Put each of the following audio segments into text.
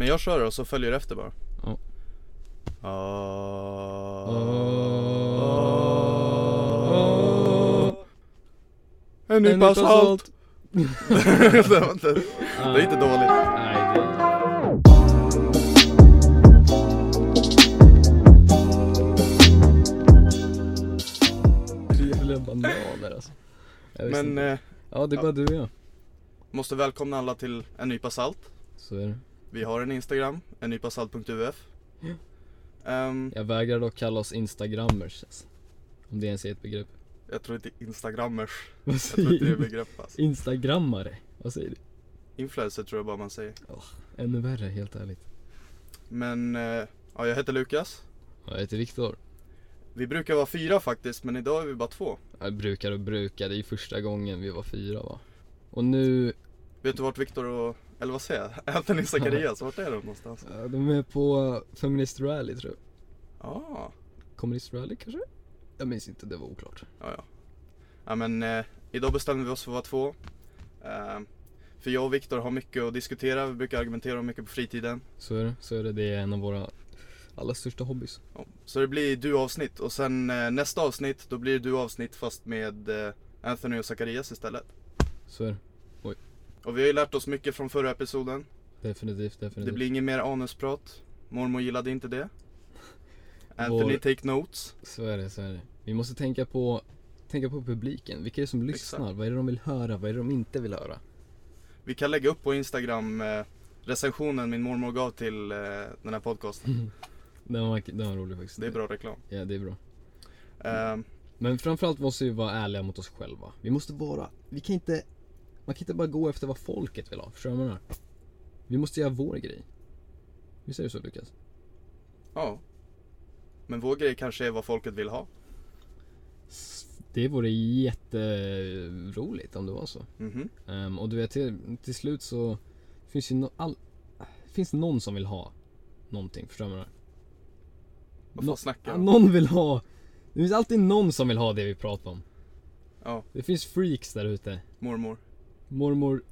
Men jag kör och så följer efter bara. Ja. En En nypa salt. det var inte, det är inte dåligt. Nej, det... Bananer alltså. Men eh, Ja, det är bara du och jag. måste välkomna alla till En nypa salt. Så är det. Vi har en Instagram, ennypasalt.uf. Um, Jag vägrar dock kalla oss instagrammers. Alltså. Om det ens är ett begrepp. jag tror inte instagrammers, Vad jag tror inte det är säger du? begrepp alltså. Instagrammare? Vad säger du? Influencer tror jag bara man säger. Ännu värre, helt ärligt. Men, eh, ja jag heter Lukas. Ja, Jag heter Viktor. Vi brukar vara fyra faktiskt, men idag är vi bara två. Jag brukar och brukar, det är ju första gången vi var fyra va? Och nu, Vet du vart Viktor och, eller vad säger jag? Anthony Zacharias, vart är de någonstans? ja, de är på Feminist Rally tror jag. Ah, Kommunist Rally kanske? Jag minns inte, det var oklart. ja ja. Ja men, eh, idag bestämde vi oss för att vara två. Eh, för jag och Viktor har mycket att diskutera, vi brukar argumentera om mycket på fritiden. Så är det, så är det. Det är en av våra allra största hobbys. Ja, Så det blir du-avsnitt och sen eh, nästa avsnitt, då blir det du-avsnitt fast med eh, Anthony och Zacharias istället. Så är det. Och vi har ju lärt oss mycket från förra episoden. Definitivt, definitivt. Det blir inget mer anusprat. Mormor gillade inte det. Anthony Vår- take notes. Så är det, så är det. Vi måste tänka på, tänka på publiken. Vilka är det som lyssnar? Exakt. Vad är det de vill höra? Vad är det de inte vill höra? Vi kan lägga upp på Instagram eh, recensionen min mormor gav till eh, den här podcasten. Den var, den var rolig faktiskt. Det är bra reklam. Ja, det är bra. Eh, Men framförallt måste vi vara ärliga mot oss själva. Vi måste vara, vi kan inte, man kan inte bara gå efter vad folket vill ha. Förstår du vad jag menar? Vi måste göra vår grej. Visst är det så Lukas? ja. Men vår grej kanske är vad folket vill ha. Det vore jätteroligt om det var så. Mhm. Ehm, och du vet till, till slut så finns ju no, all, finns någon som vill ha någonting, förstår du vad jag menar? Vad fan snackar du någon vill ha, det finns alltid någon som vill ha det vi pratar om. Ja, Det finns freaks där ute. mormor. Mormor,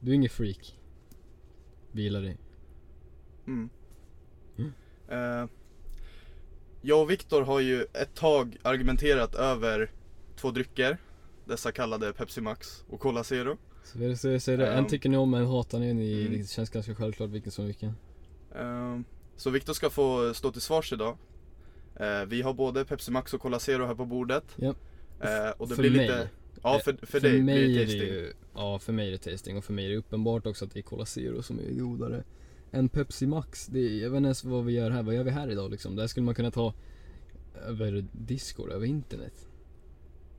du är ingen freak. Vi gillar dig. Mm. Mm. Eh, jag och Viktor har ju ett tag argumenterat över två drycker. Dessa kallade Pepsi Max och Cola Zero. Så är det, så det, det. En Ehm. tycker ni om, en hatar ni. ni Mm. Det känns ganska självklart vilken som vilken. Eh, så Viktor ska få stå till svars idag. Eh, vi har både Pepsi Max och Cola Zero här på bordet. Eh, och det För blir mig. Ja, för, för, för dig mig blir det är det tasting. ju, Ja, för mig är det tasting och för mig är det uppenbart också att det är Cola Zero som är godare än Pepsi Max. Det är, jag vet inte ens vad vi gör här. Vad gör vi här idag liksom? Det här skulle man kunna ta över Discord, över internet.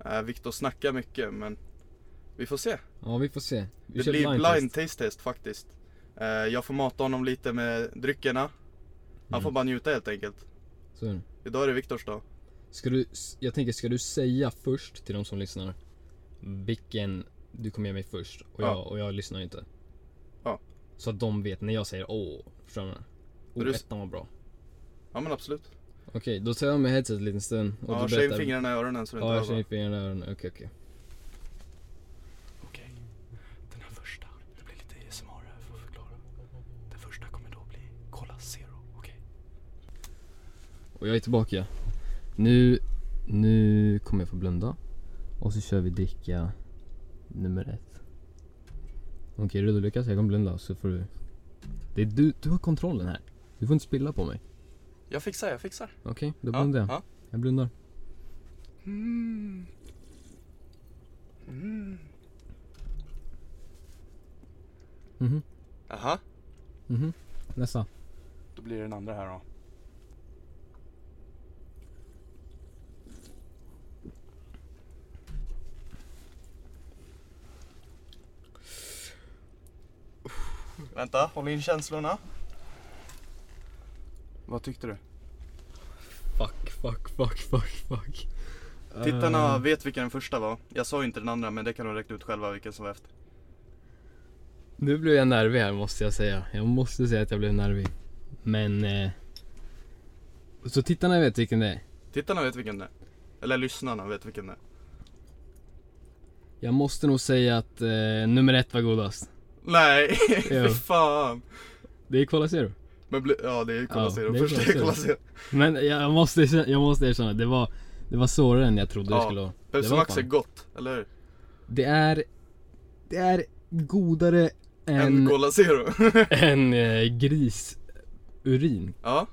Eh, Viktor snackar mycket men vi får se. Ja, vi får se. Vi Det blir blind, blind taste test faktiskt. Eh, jag får mata honom lite med dryckerna. Han Mm. får bara njuta helt enkelt. Så. Idag är det Viktors dag. Ska du, jag tänker, ska du säga först till de som lyssnar vilken du kommer ge mig först och jag, Ja. och jag lyssnar inte? Ja. Så att de vet när jag säger åh, förstår du? Oh, du- ettan var bra. Ja men absolut. Okej, då tar jag med headset en liten stund och Ja, du kör in berättar- fingrarna i öronen så du Ja, jag inte kör hör. in fingrarna i öronen. Okej, okej. Okej, den här första. Det blir lite ASMR här för att förklara. Den första kommer då bli Cola Zero, okej? Och jag är tillbaka. Nu, nu kommer jag få blunda. Och så kör vi dricka nummer ett. Okej, är du Lukas? Jag kommer blunda så får du... Det är du, du har kontrollen här. Du får inte spilla på mig. Jag fixar, jag fixar. Okej, då Ja, blundar jag. ja. Jag blundar. Mm. Mm. Mhm, Aha, mhm. Nästa. då blir det den andra här då. Vänta, håll in känslorna. Vad tyckte du? Fuck, fuck, fuck, fuck, fuck. Tittarna Eh, vet vilken den första var. Jag sa inte den andra men det kan de räkna ut själva vilken som var efter. Nu blev jag nervig här måste jag säga. Jag måste säga att jag blev nervig. Men... Eh, så tittarna vet vilken det är. Tittarna vet vilken det är. Eller lyssnarna vet vilken det är. Jag måste nog säga att eh, nummer ett var godast. Nej, fy fan. Det är Cola Zero. Men bli, ja det är Cola Ja, Zero, det först är det. Cola Zero Men jag måste, jag måste erkänna, det var, det var svårare än jag trodde det Ja, skulle vara. Pepsi Max fan- är gott, eller hur? Det är, det är godare En än, Cola Zero än eh, grisurin. Ja,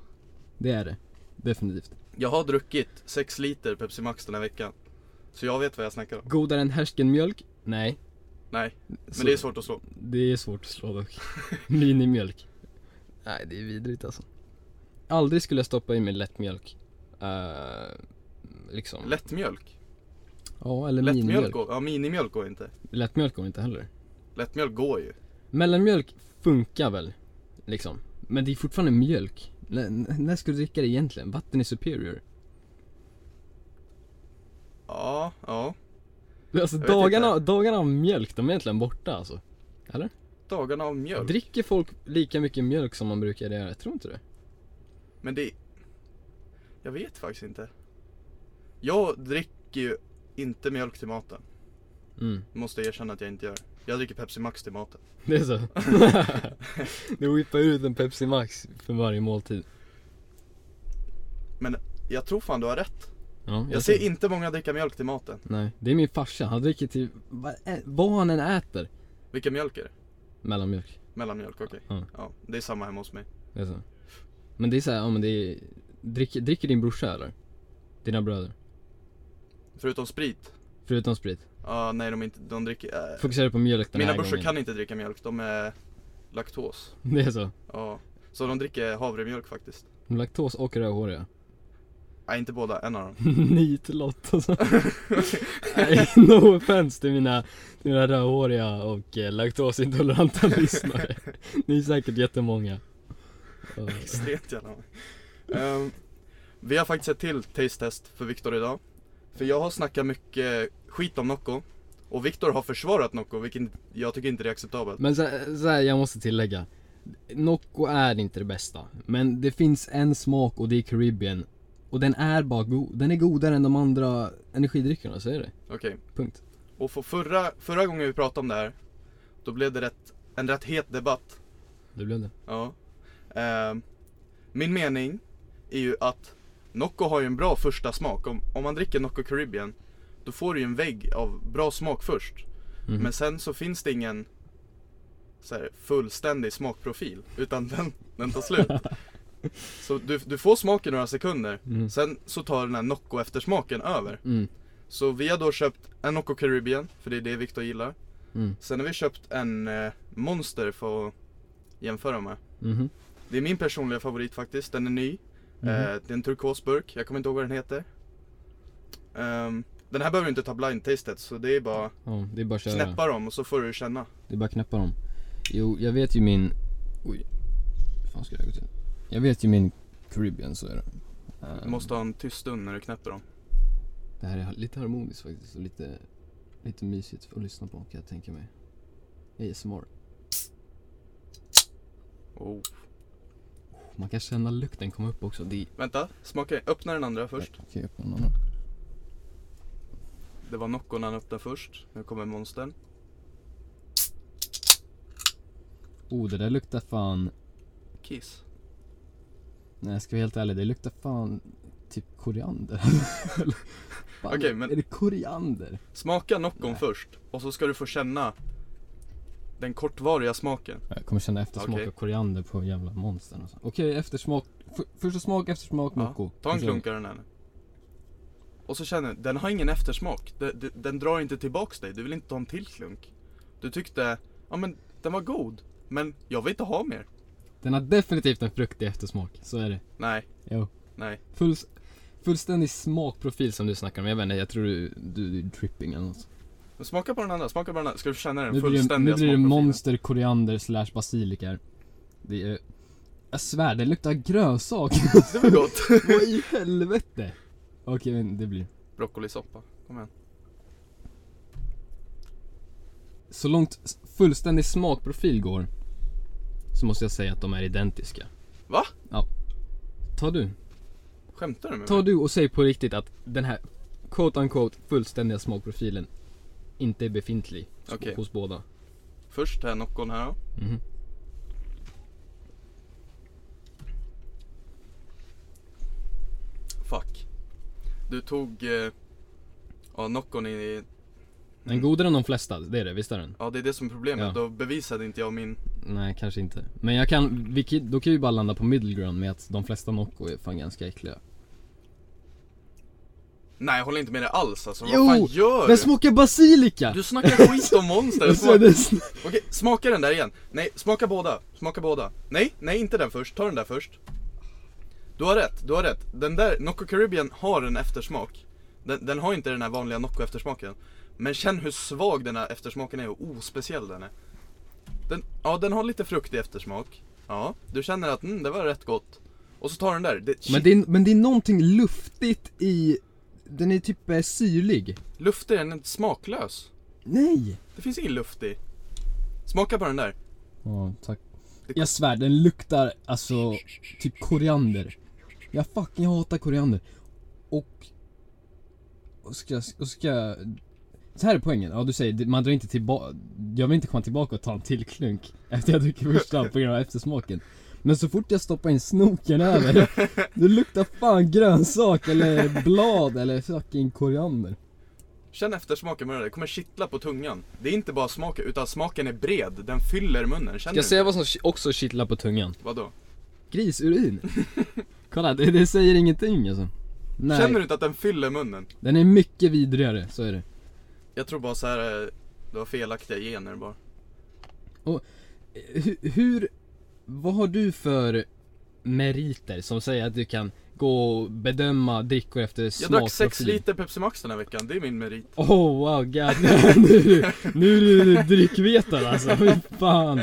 Det är det. Definitivt. jag har druckit 6 liter Pepsi Max den här veckan Så jag vet vad jag snackar om Godare än härskenmjölk? Nej. Nej, men Så- det är svårt att slå Det är svårt att slå dock. Minimjölk. Nej, det är vidrigt alltså. Aldrig skulle jag stoppa i mig lättmjölk. Uh, liksom. Lättmjölk? ja, eller Lättmjölk minimjölk. går, ja minimjölk går inte Lättmjölk går inte heller. Lättmjölk går ju Mellanmjölk funkar väl, liksom. Men det är fortfarande mjölk. N- när ska du dricka det egentligen? Vatten är superior. Ja, ja Alltså dagarna, dagarna av mjölk, de är egentligen borta alltså. Eller? Dagarna av mjölk Dricker folk lika mycket mjölk som man brukar göra? Jag tror inte det. Men det Jag vet faktiskt inte Jag dricker ju inte mjölk till maten Mm. Måste jag erkänna att jag inte gör Jag dricker Pepsi Max till maten Det är så? du whippar ut en Pepsi Max för varje måltid. Jag tror fan du har rätt Ja, Jag ser inte många dricka mjölk till maten Nej, det är min farsa. Han dricker till vad, ä- vad han än äter. Vilken mjölk är det? Mellanmjölk. Mellanmjölk, okej Ja. Ja, det är samma hemma hos mig Det är så. Men det är såhär, ja men det är... Dricker, dricker din brorsa eller? Dina bröder? Förutom sprit Förutom sprit? Ja, nej de inte, de dricker äh, Fokuserar på mjölk den Mina här brorsor gången. kan inte dricka mjölk, de är laktos Det är så? Ja, så de dricker havremjölk faktiskt Laktos och rödhåriga? Nej inte båda, en av dem Nitlott alltså. Nej, no offense till mina, till mina rödhåriga och eh, laktosintoleranta lyssnare. Ni är säkert jättemånga. Extremt gärna Ehm, Vi har faktiskt ett till taste-test för Viktor idag För jag har snackat mycket skit om Nocco Och Viktor har försvarat Nocco, vilket jag tycker inte är acceptabelt Men så, så här, jag måste tillägga. Nocco är inte det bästa. Men det finns en smak och det är Caribbean. Och den är bara god. Den är godare än de andra energidryckerna, så är det. Okej, Punkt. och för förra, förra gången vi pratade om det här Då blev det rätt, en rätt het debatt Det blev det. Ja Ehm, Min mening är ju att Nocco har ju en bra första smak. Om, om man dricker Nocco Caribbean Då får du ju en vägg av bra smak först. Mhm. Men sen så finns det ingen så här, fullständig smakprofil. Utan den, den tar slut. Så du, du får smak i några sekunder. Mm. Sen så tar den här Nocco eftersmaken över. Mm. Så vi har då köpt en Nocco Caribbean, för det är det Viktor gillar. Mm. Sen har vi köpt en eh, Monster för att jämföra med. Mhm. Det är min personliga favorit faktiskt, den är ny. Mhm. Eh, det är en turkosburk, jag kommer inte ihåg vad den heter. Ehm, den här behöver du inte ta blind tastet så det är bara Ja, det är bara knäppa dem och så får du känna. Det är bara att knäppa dem. Jo, jag vet ju min... Oj. Hur fan ska det gå till? Jag vet ju min Caribbean, så är det. Du måste ha en tyst stund när du knäpper dem. Det här är lite harmoniskt faktiskt och lite, lite mysigt att lyssna på kan jag tänka mig. ASMR. Oh. Man kan känna lukten komma upp också. Det. Vänta, smaka, öppna den andra först. Okej, öppna den andra. Det var Noccon han öppnade först, nu kommer monstern. Oh, det där luktar fan... Kiss. Nej, jag ska vara helt ärlig. Det luktar fan typ koriander. Okej, men- Är det koriander? Smaka Noccon Nej. först och så ska du få känna den kortvariga smaken. Jag kommer känna eftersmak Okej. av koriander på jävla monstern alltså. Okej, eftersmak. F- första smak, eftersmak, Ja, Nocco. ta en Och så- klunk av den här nu. Och så känner du, den har ingen eftersmak. Den, den, den drar inte tillbaks dig, du vill inte ta en till klunk. Du tyckte, ja men den var god, men jag vill inte ha mer. Den har definitivt en fruktig eftersmak, så är det. Nej, Jo. nej. Full, fullständig smakprofil som du snackar om. Jag vet inte, jag tror du, du, du är tripping eller något. Men smaka på den andra, smaka på den andra. Ska du känna den Nu det, nu fullständiga blir det monster, koriander slash basilika. Det är... Jag svär, det luktar grönsak. Det var gott. Vad i helvete? Okej, men det blir... Broccolisoppa, kom igen. Så långt fullständig smakprofil går så måste jag säga att de är identiska. Va? Ja. Ta du. Skämtar du med mig? Ta du och säg på riktigt att den här quote unquote fullständiga smakprofilen inte är befintlig Okej. hos båda. Först här Noccon här då. Mhm. Fuck. Du tog... eh, Ja, Noccon i... Den är godare än de flesta, det är det, visst är den? Ja, det är det som är problemet. Ja. Då bevisade inte jag min Nej kanske inte Men jag kan, vi, då kan vi bara landa på middle ground med att de flesta Nocco är fan ganska äckliga nej jag håller inte med dig alls alltså. Jo, Vad fan gör Den du? smakar basilika! Du snackar skit om monster. Smak... Okej, smaka den där igen. Nej, smaka båda. Smaka båda. Nej, nej inte den först. Ta den där först. Du har rätt, du har rätt. Den där, Nocco Caribbean har en eftersmak. Den, den har inte den här vanliga Nocco eftersmaken. Men känn hur svag den här eftersmaken är och ospeciell den är. Den, ja, den har lite fruktig eftersmak. Ja, du känner att mm, det var rätt gott. Och så tar den där. Det, men, det är, men det är någonting luftigt i, den är typ eh, syrlig Luft är den är smaklös. Nej! Det finns ingen luft i. Smaka på den där. Ja, tack Det- Jag svär, den luktar alltså typ koriander Jag fucking hatar koriander Och Och ska, jag- och ska jag- Så här är poängen, ja du säger, man drar inte tillbaka Jag vill inte komma tillbaka och ta en till klunk Efter jag druckit första på grund av eftersmaken Men så fort jag stoppar in snoken över Det luktar fan grönsak eller blad eller fucking koriander Känn eftersmaken med det det kommer kittla på tungan. Det är inte bara smaken, utan smaken är bred. Den fyller munnen. Känner Ska jag säga vad som också kittlar på tungan? Vadå? Grisurin Kolla, det, det säger ingenting alltså Nej, Känner du inte att den fyller munnen? den är mycket vidrigare, så är det Jag tror bara så här. eh, det var felaktiga gener bara. hur, hur, vad har du för meriter som säger att du kan gå och bedöma drickor efter Jag drack 6 smakprofil? liter Pepsi Max den här veckan, det är min merit. Oh wow, god nu, du- nu är du drickvetare alltså, fy fan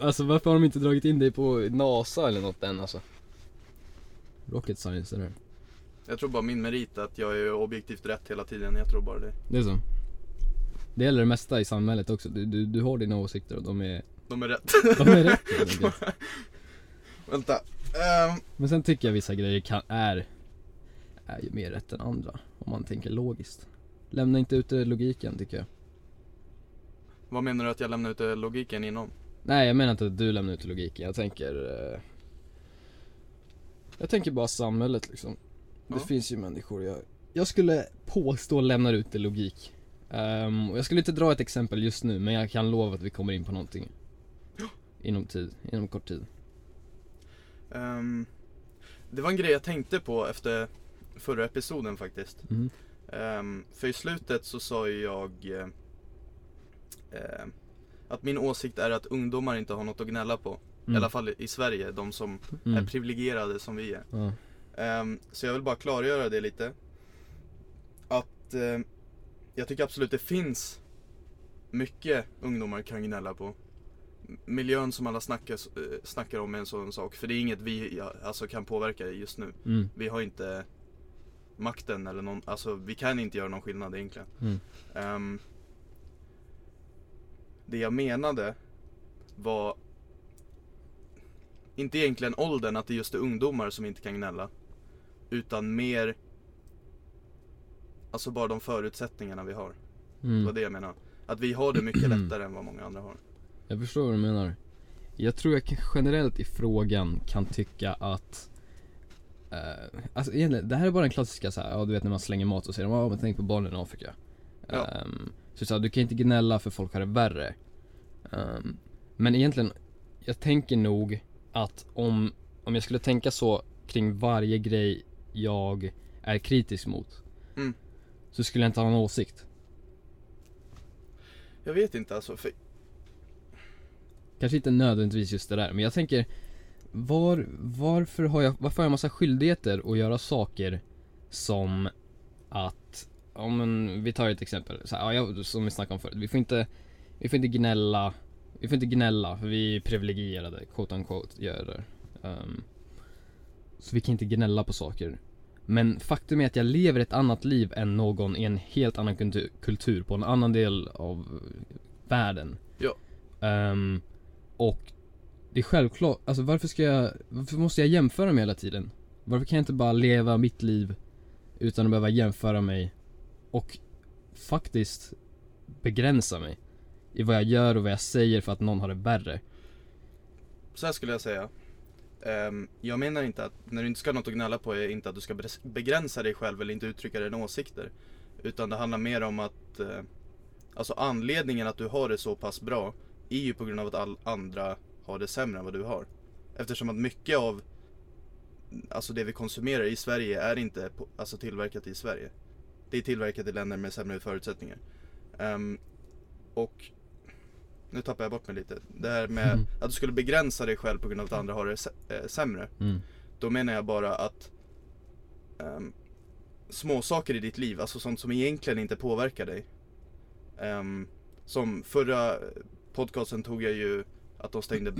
Alltså varför har de inte dragit in dig på NASA eller något än alltså? Rocket science eller? Jag tror bara min merit är att jag är objektivt rätt hela tiden, jag tror bara det. Det är så? Det gäller det mesta i samhället också, du, du, du har dina åsikter och de är, De är rätt. de är rätt. Vänta. Ehm, Men sen tycker jag vissa grejer kan, är, är ju mer rätt än andra. Om man tänker logiskt. Lämna inte ute logiken tycker jag. vad menar du att jag lämnar ut logiken inom? Nej jag menar inte att du lämnar ut logiken, jag tänker eh, Jag tänker bara samhället liksom. Det Ja. finns ju människor jag, jag skulle påstå lämnar ut logik. Ehm, och jag skulle inte dra ett exempel just nu men jag kan lova att vi kommer in på någonting. Inom tid, inom kort tid. Ehm, det var en grej jag tänkte på efter förra episoden faktiskt. Mhm. Ehm, för i slutet så sa ju jag eh, att min åsikt är att ungdomar inte har något att gnälla på. I Mm. alla fall i Sverige, de som är Mm. privilegierade som vi är. Ja. Ehm, så jag vill bara klargöra det lite. Att eh, jag tycker absolut det finns mycket ungdomar kan gnälla på. Miljön som alla snackar, eh, snackar om är en sån sak. För det är inget vi alltså, kan påverka just nu. Mm. Vi har inte makten eller någon, alltså vi kan inte göra någon skillnad egentligen. Mm. Ehm, det jag menade var inte egentligen åldern, att det just är ungdomar som inte kan gnälla. Utan mer Alltså bara de förutsättningarna vi har. Det var Mm. det jag menade. Att vi har det mycket lättare än vad många andra har. Jag förstår vad du menar. Jag tror jag generellt i frågan kan tycka att eh, Alltså egentligen, det här är bara den klassiska så här, ja du vet när man slänger mat och säger ja men tänk på barnen i Afrika. Ja. Ehm, så så här, du kan inte gnälla för folk har det värre. Ehm, men egentligen, jag tänker nog att om, om jag skulle tänka så kring varje grej jag är kritisk mot. Mm. Så skulle jag inte ha en åsikt. Jag vet inte alltså, för Kanske inte nödvändigtvis just det där, men jag tänker var, varför, har jag, varför har jag massa skyldigheter att göra saker som att, om men, vi tar ett exempel, så här, ja, som vi snackade om förut, vi får inte, vi får inte gnälla, vi får inte gnälla för vi är privilegierade, quote unquote, gör det. Ehm, så vi kan inte gnälla på saker. Men faktum är att jag lever ett annat liv än någon i en helt annan kultur, kultur på en annan del av världen. Ja. Ehm, och det är självklart, alltså varför ska jag, varför måste jag jämföra mig hela tiden? Varför kan jag inte bara leva mitt liv utan att behöva jämföra mig och faktiskt begränsa mig i vad jag gör och vad jag säger för att någon har det värre? så här skulle jag säga. Ehm, jag menar inte att, när du inte ska ha något att gnälla på är inte att du ska begränsa dig själv eller inte uttrycka dina åsikter. Utan det handlar mer om att, eh, alltså anledningen att du har det så pass bra är ju på grund av att all andra har det sämre än vad du har. Eftersom att mycket av, alltså det vi konsumerar i Sverige är inte på, alltså tillverkat i Sverige. Det är tillverkat i länder med sämre förutsättningar. Um, och nu tappar jag bort mig lite. Det här med Mm. att du skulle begränsa dig själv på grund av att andra har det eh, sämre. Mm. Då menar jag bara att um, små saker i ditt liv, alltså sånt som egentligen inte påverkar dig. Ehm, som förra podcasten tog jag ju att de stängde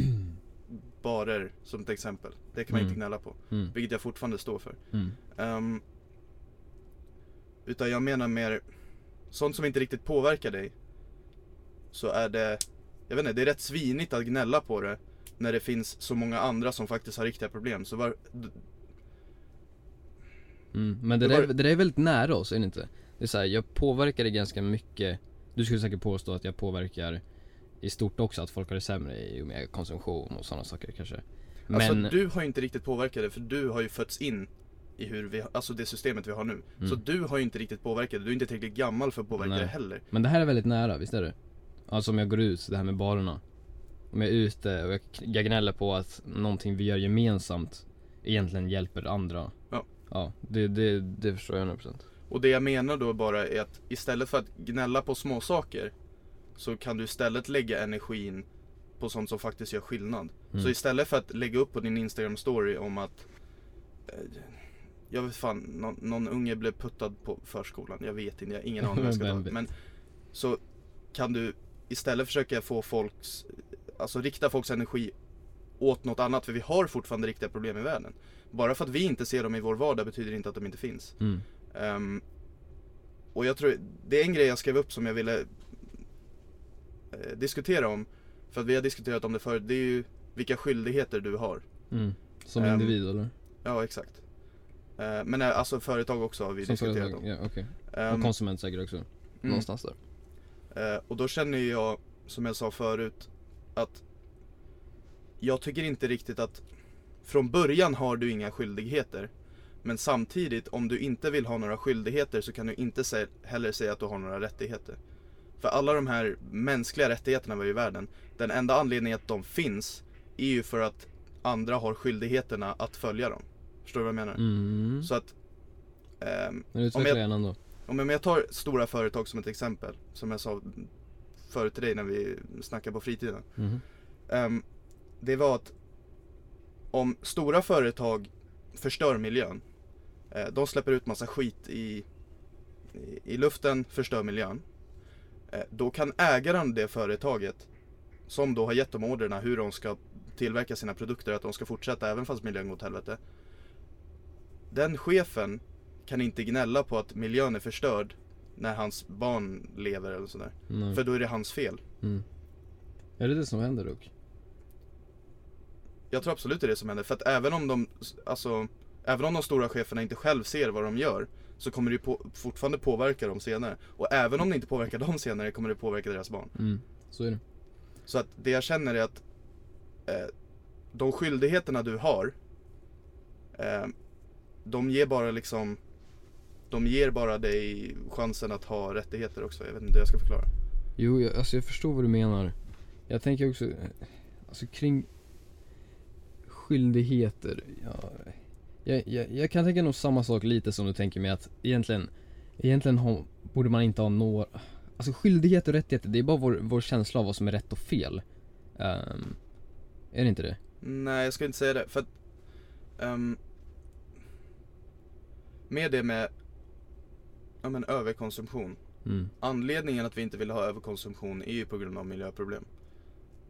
barer som ett exempel. Det kan man Mm. inte gnälla på. Mm. Vilket jag fortfarande står för. Mm. Ehm, utan jag menar mer sånt som inte riktigt påverkar dig. Så är det, jag vet inte, det är rätt svinigt att gnälla på det. När det finns så många andra som faktiskt har riktiga problem. Så var, Mm. Men det, Det där, var- det där är väldigt nära oss, är det inte? Det är så här, jag påverkar det ganska mycket Du skulle säkert påstå att jag påverkar i stort också, att folk har det sämre i och med konsumtion och sådana saker kanske Men, Alltså du har ju inte riktigt påverkat det för du har ju fötts in i hur vi, alltså det systemet vi har nu. Mm. Så du har ju inte riktigt påverkat det, du är inte tillräckligt gammal för att påverka Nej. det heller. men det här är väldigt nära, visst är det? Alltså om jag går ut, det här med barerna Om jag är ute och jag, jag gnäller på att någonting vi gör gemensamt egentligen hjälper andra Ja. Ja, det, det, det förstår jag 100% Och det jag menar då bara är att istället för att gnälla på små saker så kan du istället lägga energin på sånt som faktiskt gör skillnad. Mm. Så istället för att lägga upp på din Instagram story om att eh, jag vet fan, någon, någon unge blev puttad på förskolan. Jag vet inte, jag har ingen aning vad jag ska ta. Men så kan du istället försöka få folks, alltså rikta folks energi åt något annat. För vi har fortfarande riktiga problem i världen. Bara för att vi inte ser dem i vår vardag betyder inte att de inte finns. mm. Ehm, och jag tror, det är en grej jag skrev upp som jag ville eh, diskutera om. För att vi har diskuterat om det förut, det är ju vilka skyldigheter du har. Mm. Som Ehm, individ eller? Ja, exakt. Eh, men eh, alltså företag också har vi Som diskuterat företag, om. ja okej Ehm, Och konsument säkert också, mm. någonstans där och då känner jag, som jag sa förut, att jag tycker inte riktigt att från början har du inga skyldigheter. Men samtidigt, om du inte vill ha några skyldigheter så kan du inte heller säga att du har några rättigheter. För alla de här mänskliga rättigheterna vi har i världen, den enda anledningen att de finns är ju för att andra har skyldigheterna att följa dem. Förstår du vad jag menar? mm. Så att Men utveckla jag- gärna ändå om jag, tar stora företag som ett exempel, som jag sa förut till dig när vi snackade på fritiden. Mhm. Ehm, det var att om stora företag förstör miljön, eh, de släpper ut massa skit i, i, i luften, förstör miljön. Eh, då kan ägaren det företaget, som då har gett dem orderna hur de ska tillverka sina produkter, att de ska fortsätta även fast miljön går åt helvete. Den chefen kan inte gnälla på att miljön är förstörd när hans barn lever eller sådär. Nej. För då är det hans fel. Mm. Är det det som händer dock? Jag tror absolut det är det som händer. För att även om de, alltså, även om de stora cheferna inte själv ser vad de gör så kommer det på, fortfarande påverka dem senare. Och även om det inte påverkar dem senare kommer det påverka deras barn. Mm. Så är det Så att det jag känner är att eh, de skyldigheterna du har eh, de ger bara liksom de ger bara dig chansen att ha rättigheter också. Jag vet inte hur jag ska förklara. Jo, jag, alltså jag förstår vad du menar. Jag tänker också, alltså kring skyldigheter. Ja, jag, jag, jag kan tänka nog samma sak lite som du tänker med att egentligen, egentligen ha, borde man inte ha några, alltså skyldigheter och rättigheter, det är bara vår, vår känsla av vad som är rätt och fel. Ehm, är det inte det? Nej, jag ska inte säga det. För att ehm, med det med ja, men överkonsumtion. Mm. Anledningen att vi inte vill ha överkonsumtion är ju på grund av miljöproblem.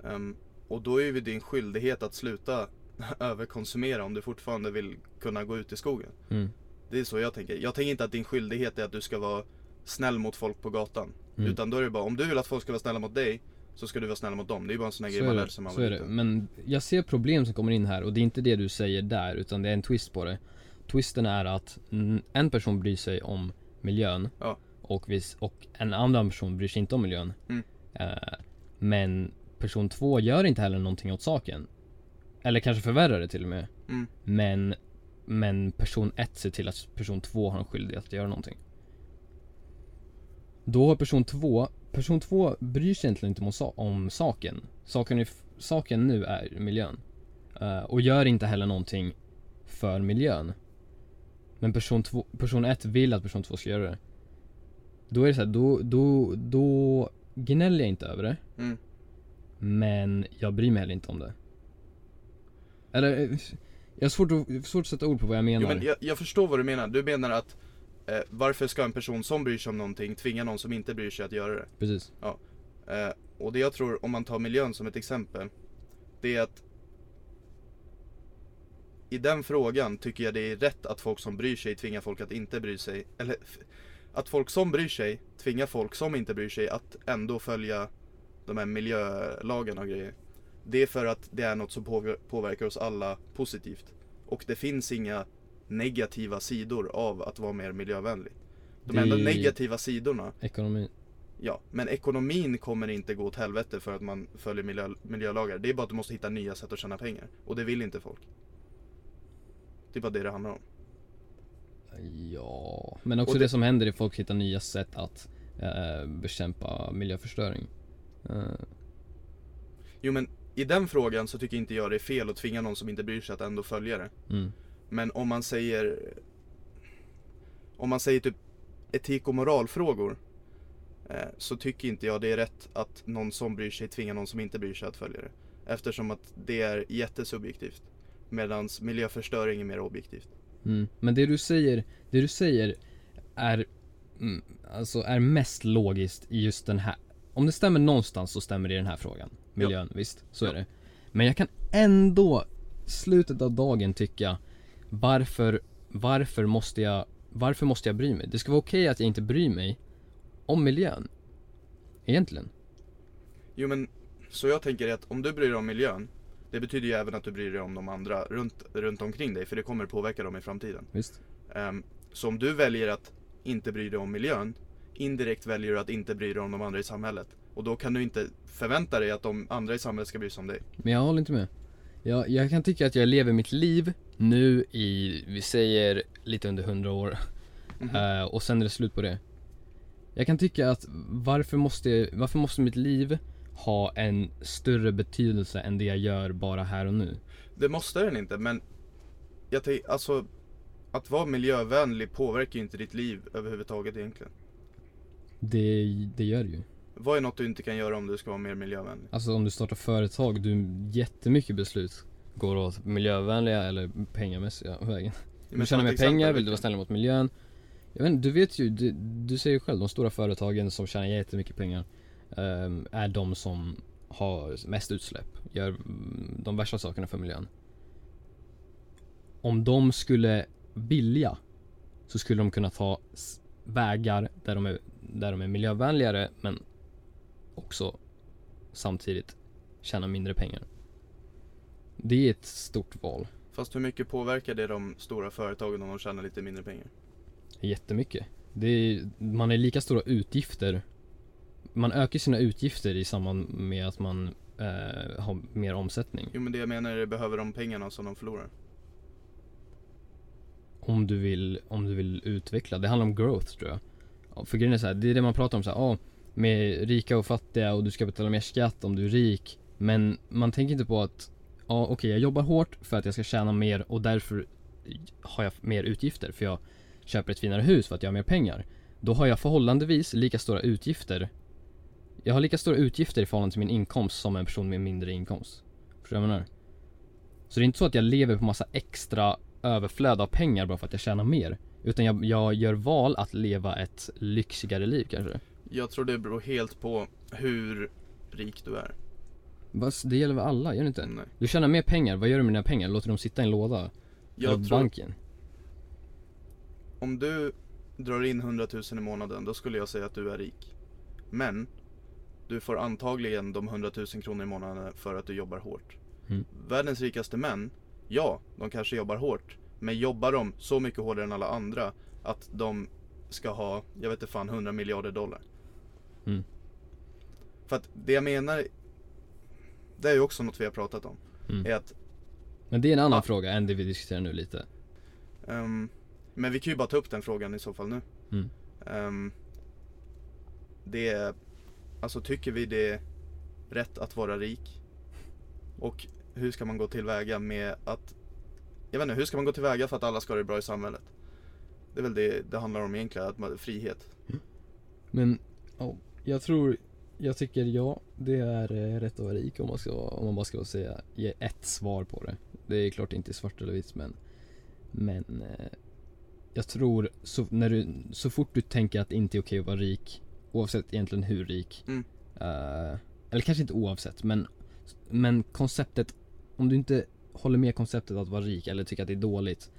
Ehm, och då är det din skyldighet att sluta överkonsumera om du fortfarande vill kunna gå ut i skogen. Mm. Det är så jag tänker. Jag tänker inte att din skyldighet är att du ska vara snäll mot folk på gatan. Mm. Utan då är det bara, om du vill att folk ska vara snälla mot dig så ska du vara snäll mot dem. Det är bara en sån här Så grej man är lär sig man så är det. Men jag ser problem som kommer in här och det är inte det du säger där utan det är en twist på det. Twisten är att en person bryr sig om miljön Ja. och, vis, och en annan person bryr sig inte om miljön. Mm. Eh, men person två gör inte heller någonting åt saken. eller kanske förvärrar det till och med. Mm. Men, men person 1 ser till att person 2 har en skyldighet att göra någonting. Då har person 2, person 2 bryr sig egentligen inte om, om saken. Saken, är, saken nu är miljön. Eh, och gör inte heller någonting för miljön. Men person 2, person 1 vill att person 2 ska göra det. Då är det så här, då, då, då gnäller jag inte över det. Mm. Men jag bryr mig heller inte om det. Eller, jag har svårt att, svårt att sätta ord på vad jag menar. Jo, men jag, jag förstår vad du menar. Du menar att eh, varför ska en person som bryr sig om någonting tvinga någon som inte bryr sig att göra det? Precis. Eh, och det jag tror, om man tar miljön som ett exempel, det är att i den frågan tycker jag det är rätt att folk som bryr sig tvingar folk att inte bry sig. Eller att folk som bryr sig tvingar folk som inte bryr sig att ändå följa de här miljölagarna och grejer. Det är för att det är något som påver- påverkar oss alla positivt. Och det finns inga negativa sidor av att vara mer miljövänlig. De enda negativa sidorna Ekonomi. Ja, men ekonomin kommer inte gå åt helvete för att man följer miljö, miljölagar. Det är bara att du måste hitta nya sätt att tjäna pengar. Och det vill inte folk. Det bara det det handlar om. Ja, men också det... det- som händer är att folk hittar nya sätt att eh, bekämpa miljöförstöring. Eh, Jo men i den frågan så tycker inte jag det är fel att tvinga någon som inte bryr sig att ändå följa det. mm. Men om man säger Om man säger typ etik och moralfrågor eh, Så tycker inte jag det är rätt att någon som bryr sig tvingar någon som inte bryr sig att följa det. Eftersom att det är jättesubjektivt. Medans miljöförstöring är mer objektivt. Mm. Men det du säger, det du säger är, mm, alltså är mest logiskt i just den här Om det stämmer någonstans så stämmer det i den här frågan. Miljön, visst, så Ja. är det. Men jag kan ändå, slutet av dagen tycka Varför, varför måste jag, varför måste jag bry mig? Det ska vara okej att jag inte bryr mig om miljön. Egentligen. Jo men, så jag tänker att om du bryr dig om miljön Det betyder ju även att du bryr dig om de andra runt, runt omkring dig för det kommer påverka dem i framtiden. Visst? Ehm, så om du väljer att inte bry dig om miljön Indirekt väljer du att inte bry dig om de andra i samhället. Och då kan du inte förvänta dig att de andra i samhället ska bry sig om dig. Men jag håller inte med. Jag, jag kan tycka att jag lever mitt liv nu i, vi säger lite under 100 år. Mhm. Eh, och sen är det slut på det. Jag kan tycka att varför måste, varför måste mitt liv ha en större betydelse än det jag gör bara här och nu? Det måste den inte men jag tänk, alltså att vara miljövänlig påverkar ju inte ditt liv överhuvudtaget egentligen. Det, det gör det ju. Vad är något du inte kan göra om du ska vara mer miljövänlig? Alltså om du startar företag, du jättemycket beslut går åt miljövänliga eller pengamässiga vägen. Men Du tjänar mer pengar, vill vilken- du vara snäll mot miljön. Jag vet inte, du vet ju, du, du säger ju själv, de stora företagen som tjänar jättemycket pengar är de som har mest utsläpp, gör de värsta sakerna för miljön. Om de skulle vilja så skulle de kunna ta vägar där de är, där de är miljövänligare men också samtidigt tjäna mindre pengar. Det är ett stort val. Fast hur mycket påverkar det de stora företagen om de tjänar lite mindre pengar? Jättemycket. Det är, man har lika stora utgifter. Man ökar sina utgifter i samband med att man eh, har mer omsättning. Jo men det jag menar är behöver de pengarna som de förlorar. Om du vill, om du vill utveckla. Det handlar om growth tror jag. Ja, För grejen är så här, det är det man pratar om så här, ah, med rika och fattiga och du ska betala mer skatt om du är rik. Men man tänker inte på att, ja okej jag jobbar hårt för att jag ska tjäna mer och därför har jag mer utgifter för jag köper ett finare hus för att jag har mer pengar. Då har jag förhållandevis lika stora utgifter. Jag har lika stora utgifter i förhållande till min inkomst som en person med mindre inkomst. Förstår du vad jag menar? Så det är inte så att jag lever på massa extra överflöd av pengar bara för att jag tjänar mer. Utan jag, jag gör val att leva ett lyxigare liv kanske. Jag tror det beror helt på hur rik du är. Fast det gäller väl alla, gör det inte? Nej. Du tjänar mer pengar, vad gör du med dina pengar? Låter dem sitta i en låda? Jag tror, banken? om du drar in 100 000 i månaden, då skulle jag säga att du är rik. Men, du får antagligen de 100 000 kronor i månaden för att du jobbar hårt. Mm. Världens rikaste män, ja, de kanske jobbar hårt. Men jobbar de så mycket hårdare än alla andra att de ska ha, jag vet inte fan, 100 miljarder dollar. Mm. För att det jag menar, det är ju också något vi har pratat om. Mm. Är att Men det är en annan Ja. fråga än det vi diskuterar nu lite. Ehm, men vi kan ju bara ta upp den frågan i så fall nu. Mm. Ehm, det är, alltså tycker vi det är rätt att vara rik? Och hur ska man gå tillväga med att, jag vet inte, hur ska man gå tillväga för att alla ska ha det bra i samhället? Det är väl det det handlar om egentligen, att man, frihet. Men, ja, jag tror, jag tycker ja, det är eh, rätt att vara rik om man, ska, om man bara ska säga, ge ett svar på det. Det är klart inte svart eller vitt men, men eh, jag tror så, när du, så fort du tänker att det inte är okej att vara rik, oavsett egentligen hur rik, Mm. eh, eller kanske inte oavsett men, men konceptet, om du inte håller med konceptet att vara rik eller tycker att det är dåligt,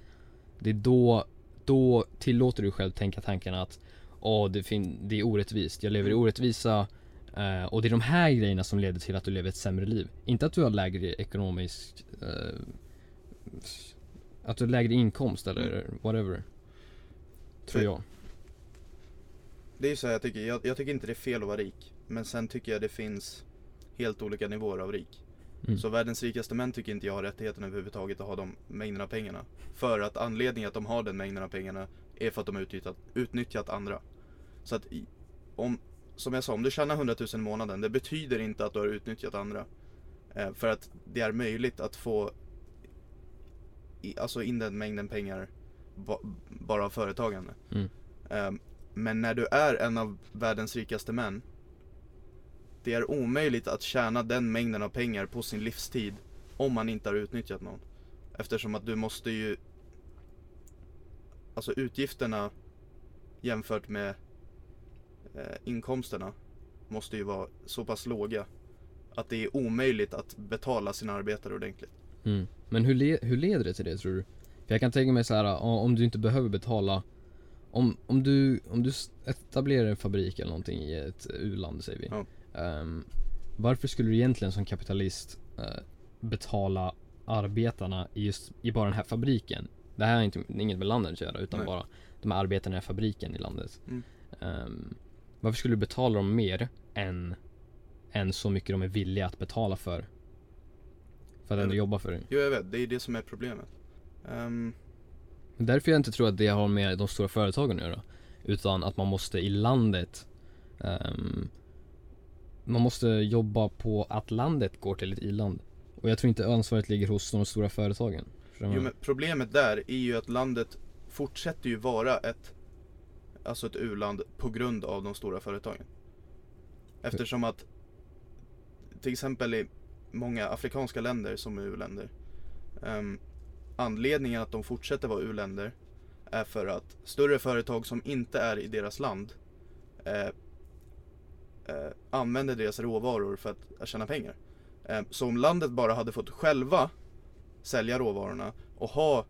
det är då, då tillåter du själv tänka tankarna att Åh, det, fin- det är orättvist, jag lever i orättvisa eh, och det är de här grejerna som leder till att du lever ett sämre liv. Inte att du har lägre ekonomisk eh, Att du har lägre inkomst eller whatever. Tror jag. Det är ju så här jag tycker, jag, jag tycker inte det är fel att vara rik. Men sen tycker jag det finns helt olika nivåer av rik. Mm. Så världens rikaste män tycker inte jag har rättigheten överhuvudtaget att ha de mängderna pengarna. För att anledningen att de har den mängden av pengarna är för att de har utnyttjat, utnyttjat andra. Så att om, som jag sa, om du tjänar 100 000 i månaden, det betyder inte att du har utnyttjat andra. Eh, för att det är möjligt att få i, alltså in den mängden pengar ba, bara av företagande. Mm. Eh, men när du är en av världens rikaste män det är omöjligt att tjäna den mängden av pengar på sin livstid om man inte har utnyttjat någon. Eftersom att du måste ju Alltså utgifterna jämfört med eh, inkomsterna måste ju vara så pass låga att det är omöjligt att betala sina arbetare ordentligt. Mm. Men hur, le- hur leder det till det tror du? För jag kan tänka mig så här, om du inte behöver betala om, om, du, om du etablerar en fabrik eller någonting i ett u-land säger vi Ja. Ehm, Varför skulle du egentligen som kapitalist eh, betala arbetarna i just i bara den här fabriken? Det här har inte, inget med landet att göra utan Nej. bara de här arbetarna i fabriken i landet Mm. Ehm, Varför skulle du betala dem mer än, än så mycket de är villiga att betala för? För att ändå jobba för det Jo jag vet, det är det som är problemet. Men Därför jag inte tror att det har med de stora företagen att göra. Utan att man måste i landet ehm, Man måste jobba på att landet går till ett i-land. Och jag tror inte ansvaret ligger hos de stora företagen. Jo, men problemet där är ju att landet fortsätter ju vara ett Alltså ett u-land på grund av de stora företagen. Eftersom att till exempel i många afrikanska länder som är u-länder ehm, Anledningen att de fortsätter vara u-länder är för att större företag som inte är i deras land eh, eh, använder deras råvaror för att tjäna pengar. Eh, så om landet bara hade fått själva sälja råvarorna och ha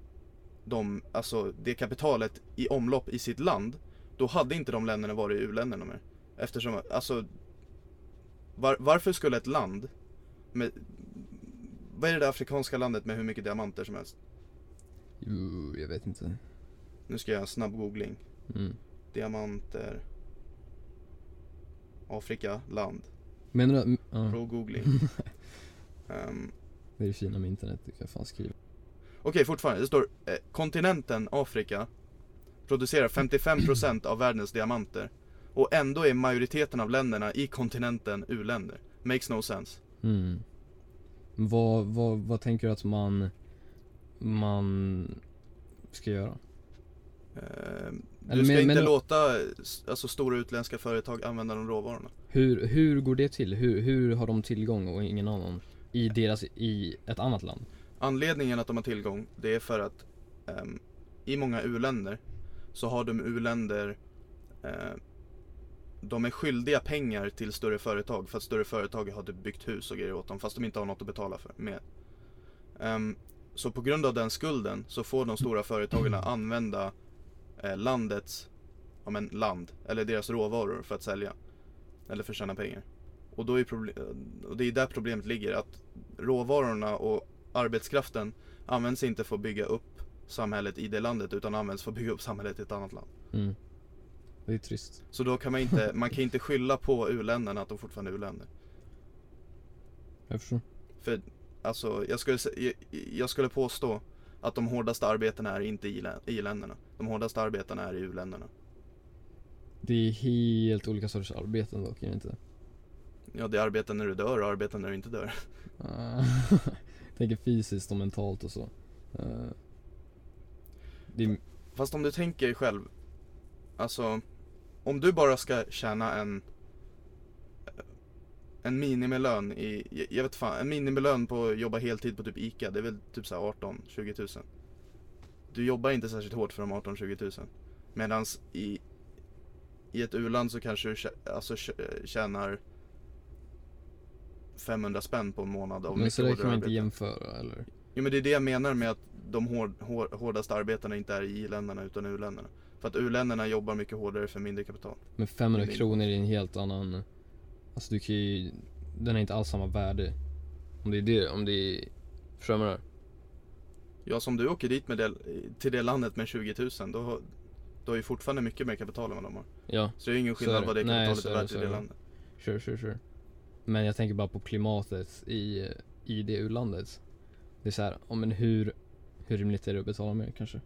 de, alltså det kapitalet i omlopp i sitt land då hade inte de länderna varit u-länderna mer. Eftersom, alltså var, varför skulle ett land med vad är det där afrikanska landet med hur mycket diamanter som helst? Jo, jag vet inte. Nu ska jag göra en snabb googling. Mm. Diamanter. Afrika, land. Menar du att, ja, Pro googling. Ehm, det är Kina med internet, du kan fan skriva. Okej, fortfarande. Det står eh, kontinenten Afrika producerar 55% av världens diamanter. Och ändå är majoriteten av länderna i kontinenten u-länder. Makes no sense. Mm. Vad, vad, vad tänker du att man, man ska göra? Ehm, du ska men- inte men- låta alltså, stora utländska företag använda de råvarorna. Hur, hur går det till? Hur, hur har de tillgång och ingen annan? I deras, i ett annat land? Anledningen att de har tillgång, det är för att ehm, i många u-länder så har de u-länder eh, de är skyldiga pengar till större företag för att större företag har byggt hus och grejer åt dem fast de inte har något att betala för med. Ehm, så på grund av den skulden så får de stora företagen använda eh, landets, ja men land, eller deras råvaror för att sälja. Eller för att tjäna pengar. Och, då är och det är där problemet ligger, att råvarorna och arbetskraften används inte för att bygga upp samhället i det landet utan används för att bygga upp samhället i ett annat land. Mm. Det är trist. Så då kan man inte, man kan inte skylla på u-länderna att de fortfarande är u-länder. Jag förstår. För alltså jag skulle, jag, jag skulle påstå att de hårdaste arbetena är inte i lä- i-länderna. De hårdaste arbetena är i u-länderna. Det är helt olika sorters arbeten dock, är det inte? Ja, det är arbeten när du dör och arbeten när du inte dör. Ah, Tänker fysiskt och mentalt och så. Eh, är, Fast om du tänker själv, alltså om du bara ska tjäna en en minimilön i, jag- vet fan, en minimilön på att jobba heltid på typ ICA, det är väl typ såhär 18-20 tusen. Du jobbar inte särskilt hårt för de 18-20 tusen. Medans i, i ett u-land så kanske du alltså, tjä- tjänar 500 spänn på en månad av men så hårdare kan man inte jämföra eller? Jo men det är det jag menar med att de hård, hår, hårdaste arbetena inte är i i-länderna utan u-länderna. För att u-länderna jobbar mycket hårdare för mindre kapital. Men 500 Det är- kronor är en helt annan Alltså du kan ju Den har inte alls samma värde Om det är det, om det är Förstår du? Ja som du åker dit med det, till det landet med 20 000 då, du har ju fortfarande mycket mer kapital än vad de har. Ja, Så det är ju ingen är skillnad vad det Nej, kapitalet så är är det, värt i det är det. landet. sure sure sure Men jag tänker bara på klimatet i, i det u-landet Det är så här, ja men hur Hur rimligt är det att betala mer kanske?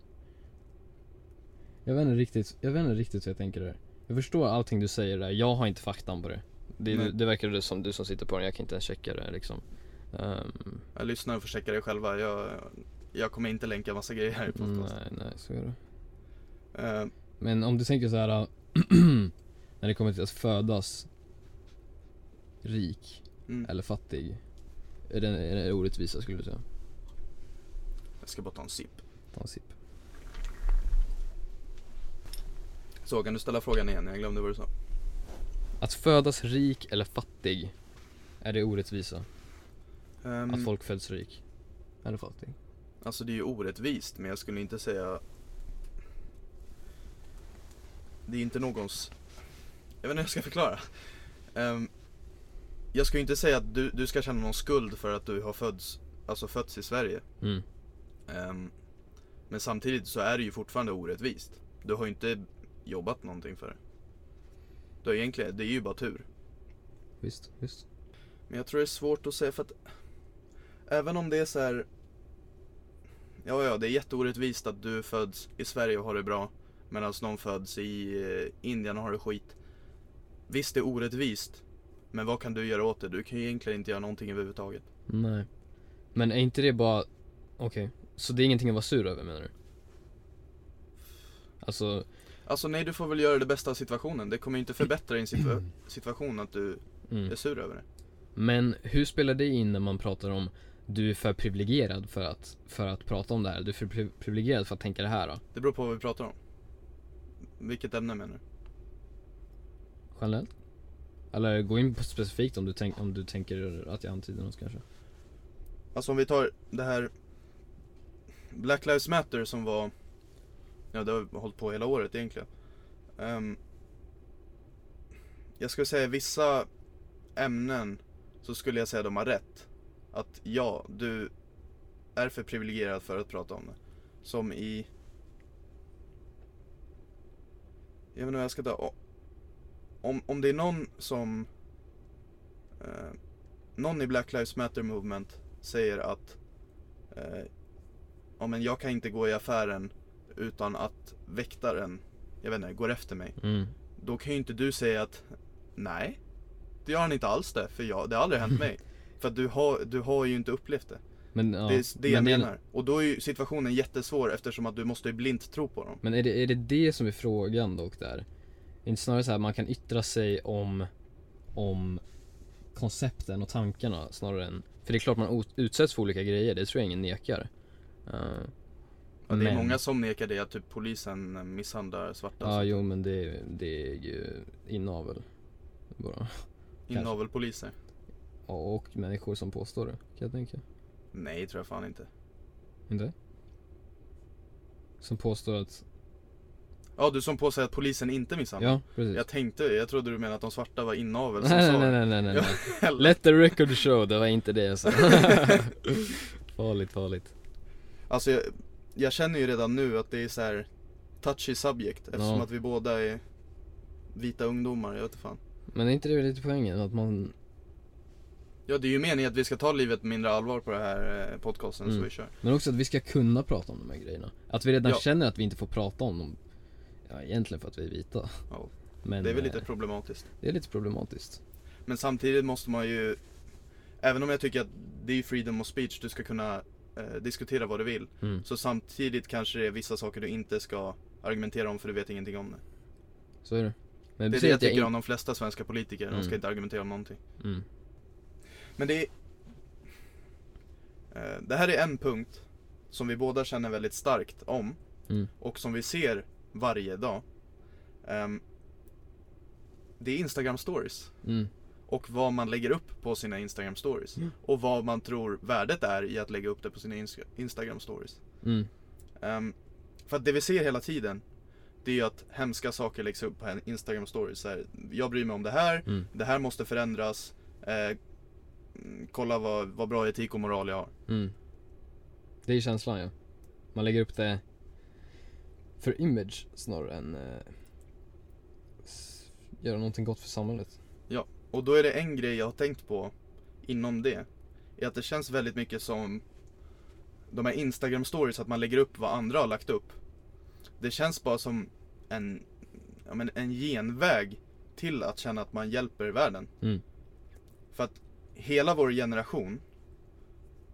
Jag vet inte riktigt, jag vet inte riktigt hur jag tänker där Jag förstår allting du säger där, jag har inte faktan på det Det, Nej. det verkar det som du som sitter på den, jag kan inte ens checka det liksom Ehm, Jag lyssnar och får checka det själva. Jag, jag kommer inte länka massa grejer här i podcast. Nej nej, så är det Eh, Men om du tänker så här När det kommer till att födas Rik mm. eller fattig Är det, är det orättvisa skulle du säga? Jag ska bara ta en sipp. Ta en sipp Så kan du ställa frågan igen? Jag glömde vad du sa. Att födas rik eller fattig Är det orättvisa? Ehm, Att folk föds rik Eller fattig? Alltså det är ju orättvist men jag skulle inte säga Det är inte någons Jag vet inte hur jag ska förklara. Ehm, Jag ska ju inte säga att du, du ska känna någon skuld för att du har fötts Alltså fötts i Sverige. Mm. Ehm, Men samtidigt så är det ju fortfarande orättvist. Du har ju inte jobbat någonting för det Du har egentligen, det är ju bara tur Visst, visst Men jag tror det är svårt att säga för att Även om det är så här. Ja, ja, det är jätteorättvist att du föds i Sverige och har det bra Medan någon föds i eh, Indien och har det skit Visst, det är orättvist Men vad kan du göra åt det? Du kan ju egentligen inte göra någonting överhuvudtaget Nej Men är inte det bara Okej, så det är ingenting att vara sur över menar du? Alltså, Alltså nej, du får väl göra det bästa av situationen Det kommer ju inte förbättra din situa- situation att du mm. är sur över det Men hur spelar det in när man pratar om du är för privilegierad för att, för att prata om det här? Du är för pri- privilegierad för att tänka det här då? Det beror på vad vi pratar om Vilket ämne menar du? Generellt? Eller gå in på specifikt om du, tänk, om du tänker att jag antyder något kanske? Alltså om vi tar det här Black Lives Matter som var Ja det har hållit på hela året egentligen. Um, Jag skulle säga vissa ämnen Så skulle jag säga de har rätt. Att ja, du är för privilegierad för att prata om det. Som i Jag vet inte vad jag ska ta. Om, om det är någon som eh, Någon i Black Lives Matter Movement säger att eh, ja, men jag kan inte gå i affären utan att väktaren, jag vet inte, går efter mig. Mm. Då kan ju inte du säga att nej, det gör han inte alls det, för jag, det har aldrig hänt mig. För att du har, du har ju inte upplevt det. Men, ja, det är det jag men, menar. Och då är ju situationen jättesvår eftersom att du måste ju blint tro på dem. Men är det, är det det som är frågan dock där? Är det inte snarare så här man kan yttra sig om, om koncepten och tankarna snarare än För det är klart man utsätts för olika grejer, det tror jag ingen nekar Eh, Ja, det är många som nekar det att typ polisen misshandlar svarta. Ja jo men det, det är ju inavel bara Inavelpoliser. Ja, Och människor som påstår det, kan jag tänka Nej, tror jag fan inte. Inte? Som påstår att, Ja, du som påstår att polisen inte misshandlar. ja precis Jag tänkte, jag trodde du menade att de svarta var inavel som Nej sa nej nej nej nej, nej. Let the record show, det var inte det jag sa Farligt, farligt Alltså jag, jag känner ju redan nu att det är så här touchy subject eftersom Ja. att vi båda är vita ungdomar, jag vet fan. Men är inte det lite poängen? Att man Ja det är ju meningen att vi ska ta livet mindre allvar på det här eh, podcasten så Mm. vi kör. Men också att vi ska kunna prata om de här grejerna. Att vi redan Ja. känner att vi inte får prata om dem. Ja, egentligen för att vi är vita. Ja. Men Det är väl eh, lite problematiskt. det är lite problematiskt. Men samtidigt måste man ju, även om jag tycker att det är freedom of speech, du ska kunna eh, diskutera vad du vill. Mm. Så samtidigt kanske det är vissa saker du inte ska argumentera om för du vet ingenting om det. Så är det. Men Det är det jag jag tycker in- om de flesta svenska politiker, de ska Mm. inte argumentera om någonting. Mm. Men det är... Eh, det här är en punkt som vi båda känner väldigt starkt om Mm. och som vi ser varje dag. Ehm, det är Instagram stories Mm. Och vad man lägger upp på sina Instagram stories. Mm. Och vad man tror värdet är i att lägga upp det på sina Insta- Instagram stories. Mm. Ehm, för att det vi ser hela tiden det är ju att hemska saker läggs upp på en Instagram stories. Så här, jag bryr mig om det här, Mm. det här måste förändras. Eh, kolla vad, vad bra etik och moral jag har. Mm. Det är känslan ja. Man lägger upp det för image snarare än eh, göra någonting gott för samhället. Och då är det en grej jag har tänkt på inom det. Är att det känns väldigt mycket som de här Instagram stories, att man lägger upp vad andra har lagt upp. Det känns bara som en, ja, men en genväg till att känna att man hjälper världen. Mm. För att hela vår generation,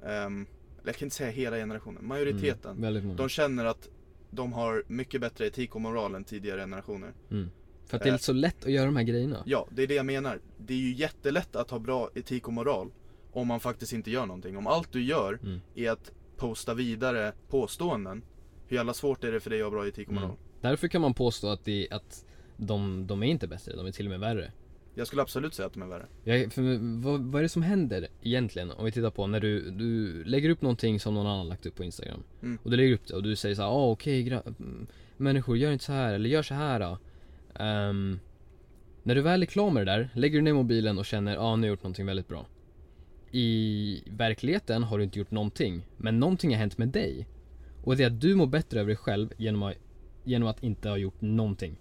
eller jag kan inte säga hela generationen, majoriteten, Mm. De känner att de har mycket bättre etik och moral än tidigare generationer. Mm. För att det är Eh. så lätt att göra de här grejerna. Ja, det är det jag menar. Det är ju jättelätt att ha bra etik och moral om man faktiskt inte gör någonting. Om allt du gör Mm. är att posta vidare påståenden, hur jävla svårt är det för dig att ha bra etik och moral? Mm. Därför kan man påstå att, det, att de, de är inte bättre, de är till och med värre. Jag skulle absolut säga att de är värre. Jag, för, vad, vad är det som händer egentligen om vi tittar på när du, du lägger upp någonting som någon annan lagt upp på Instagram Mm. Och du lägger upp det och du säger såhär, ah, okej gra- mm, människor gör inte så här eller gör så här då. Ehm, När du väl är klar med det där, lägger du ner mobilen och känner, ah, nu har jag gjort någonting väldigt bra I verkligheten har du inte gjort någonting, men någonting har hänt med dig Och det är att du mår bättre över dig själv genom att, genom att inte ha gjort någonting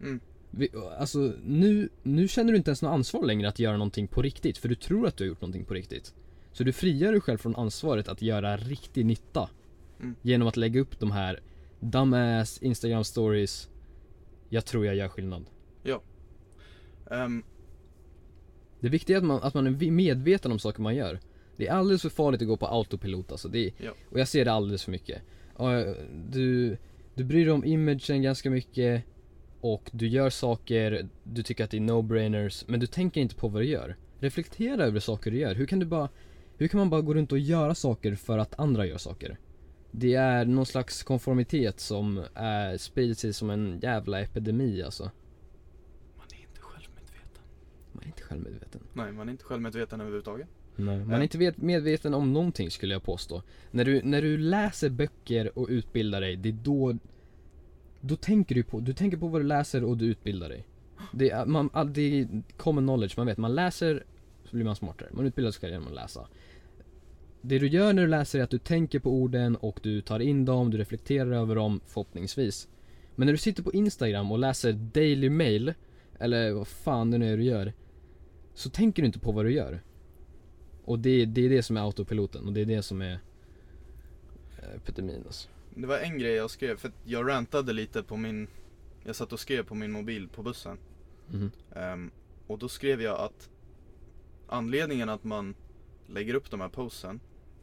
Mm. Vi, alltså nu, nu känner du inte ens något ansvar längre att göra någonting på riktigt för du tror att du har gjort någonting på riktigt. Så du frigör dig själv från ansvaret att göra riktig nytta. Mm. Genom att lägga upp de här dumbass Instagram stories. Jag tror jag gör skillnad. Ehm, Det viktiga är att man, att man är medveten om saker man gör. Det är alldeles för farligt att gå på autopilot alltså. Det är, Ja. Och jag ser det alldeles för mycket. Ja, Du, du bryr dig om imagen ganska mycket. Och du gör saker, du tycker att det är no-brainers, men du tänker inte på vad du gör. Reflektera över saker du gör. Hur kan du bara, hur kan man bara gå runt och göra saker för att andra gör saker? Det är någon slags konformitet som är, sprider sig som en jävla epidemi alltså. man är inte självmedveten. Man är inte självmedveten. Nej, man är inte självmedveten överhuvudtaget. Nej, man är inte vet, medveten om någonting skulle jag påstå. När du, när du läser böcker och utbildar dig, det är då Då tänker du på, du tänker på vad du läser och du utbildar dig. Det är, man, det är common knowledge, man vet, man läser så blir man smartare, man utbildar sig genom att läsa. Det du gör när du läser är att du tänker på orden och du tar in dem, du reflekterar över dem förhoppningsvis. Men när du sitter på Instagram och läser Daily Mail, eller vad fan det nu är du gör, så tänker du inte på vad du gör. Och det, det är det som är autopiloten och det är det som är eh, epidemin alltså. Det var en grej jag skrev, för jag rantade lite på min Jag satt och skrev på min mobil på bussen Mhm. Ehm, Och då skrev jag att Anledningen att man lägger upp de här posten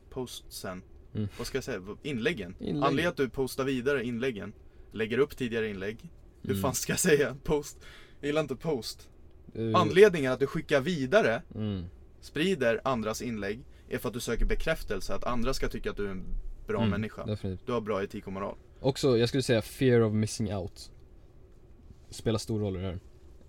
Postsen Mm. Vad ska jag säga? Inläggen Inlägg. Anledningen att du postar vidare inläggen Lägger upp tidigare inlägg Hur Mm. fan ska jag säga? Post Jag gillar inte post Eh, Anledningen att du skickar vidare mm. Sprider andras inlägg Är för att du söker bekräftelse Att andra ska tycka att du är en bra Mm, människa Definitivt. Du har bra etik och moral Också, jag skulle säga fear of missing out. Spelar stor roll i det här.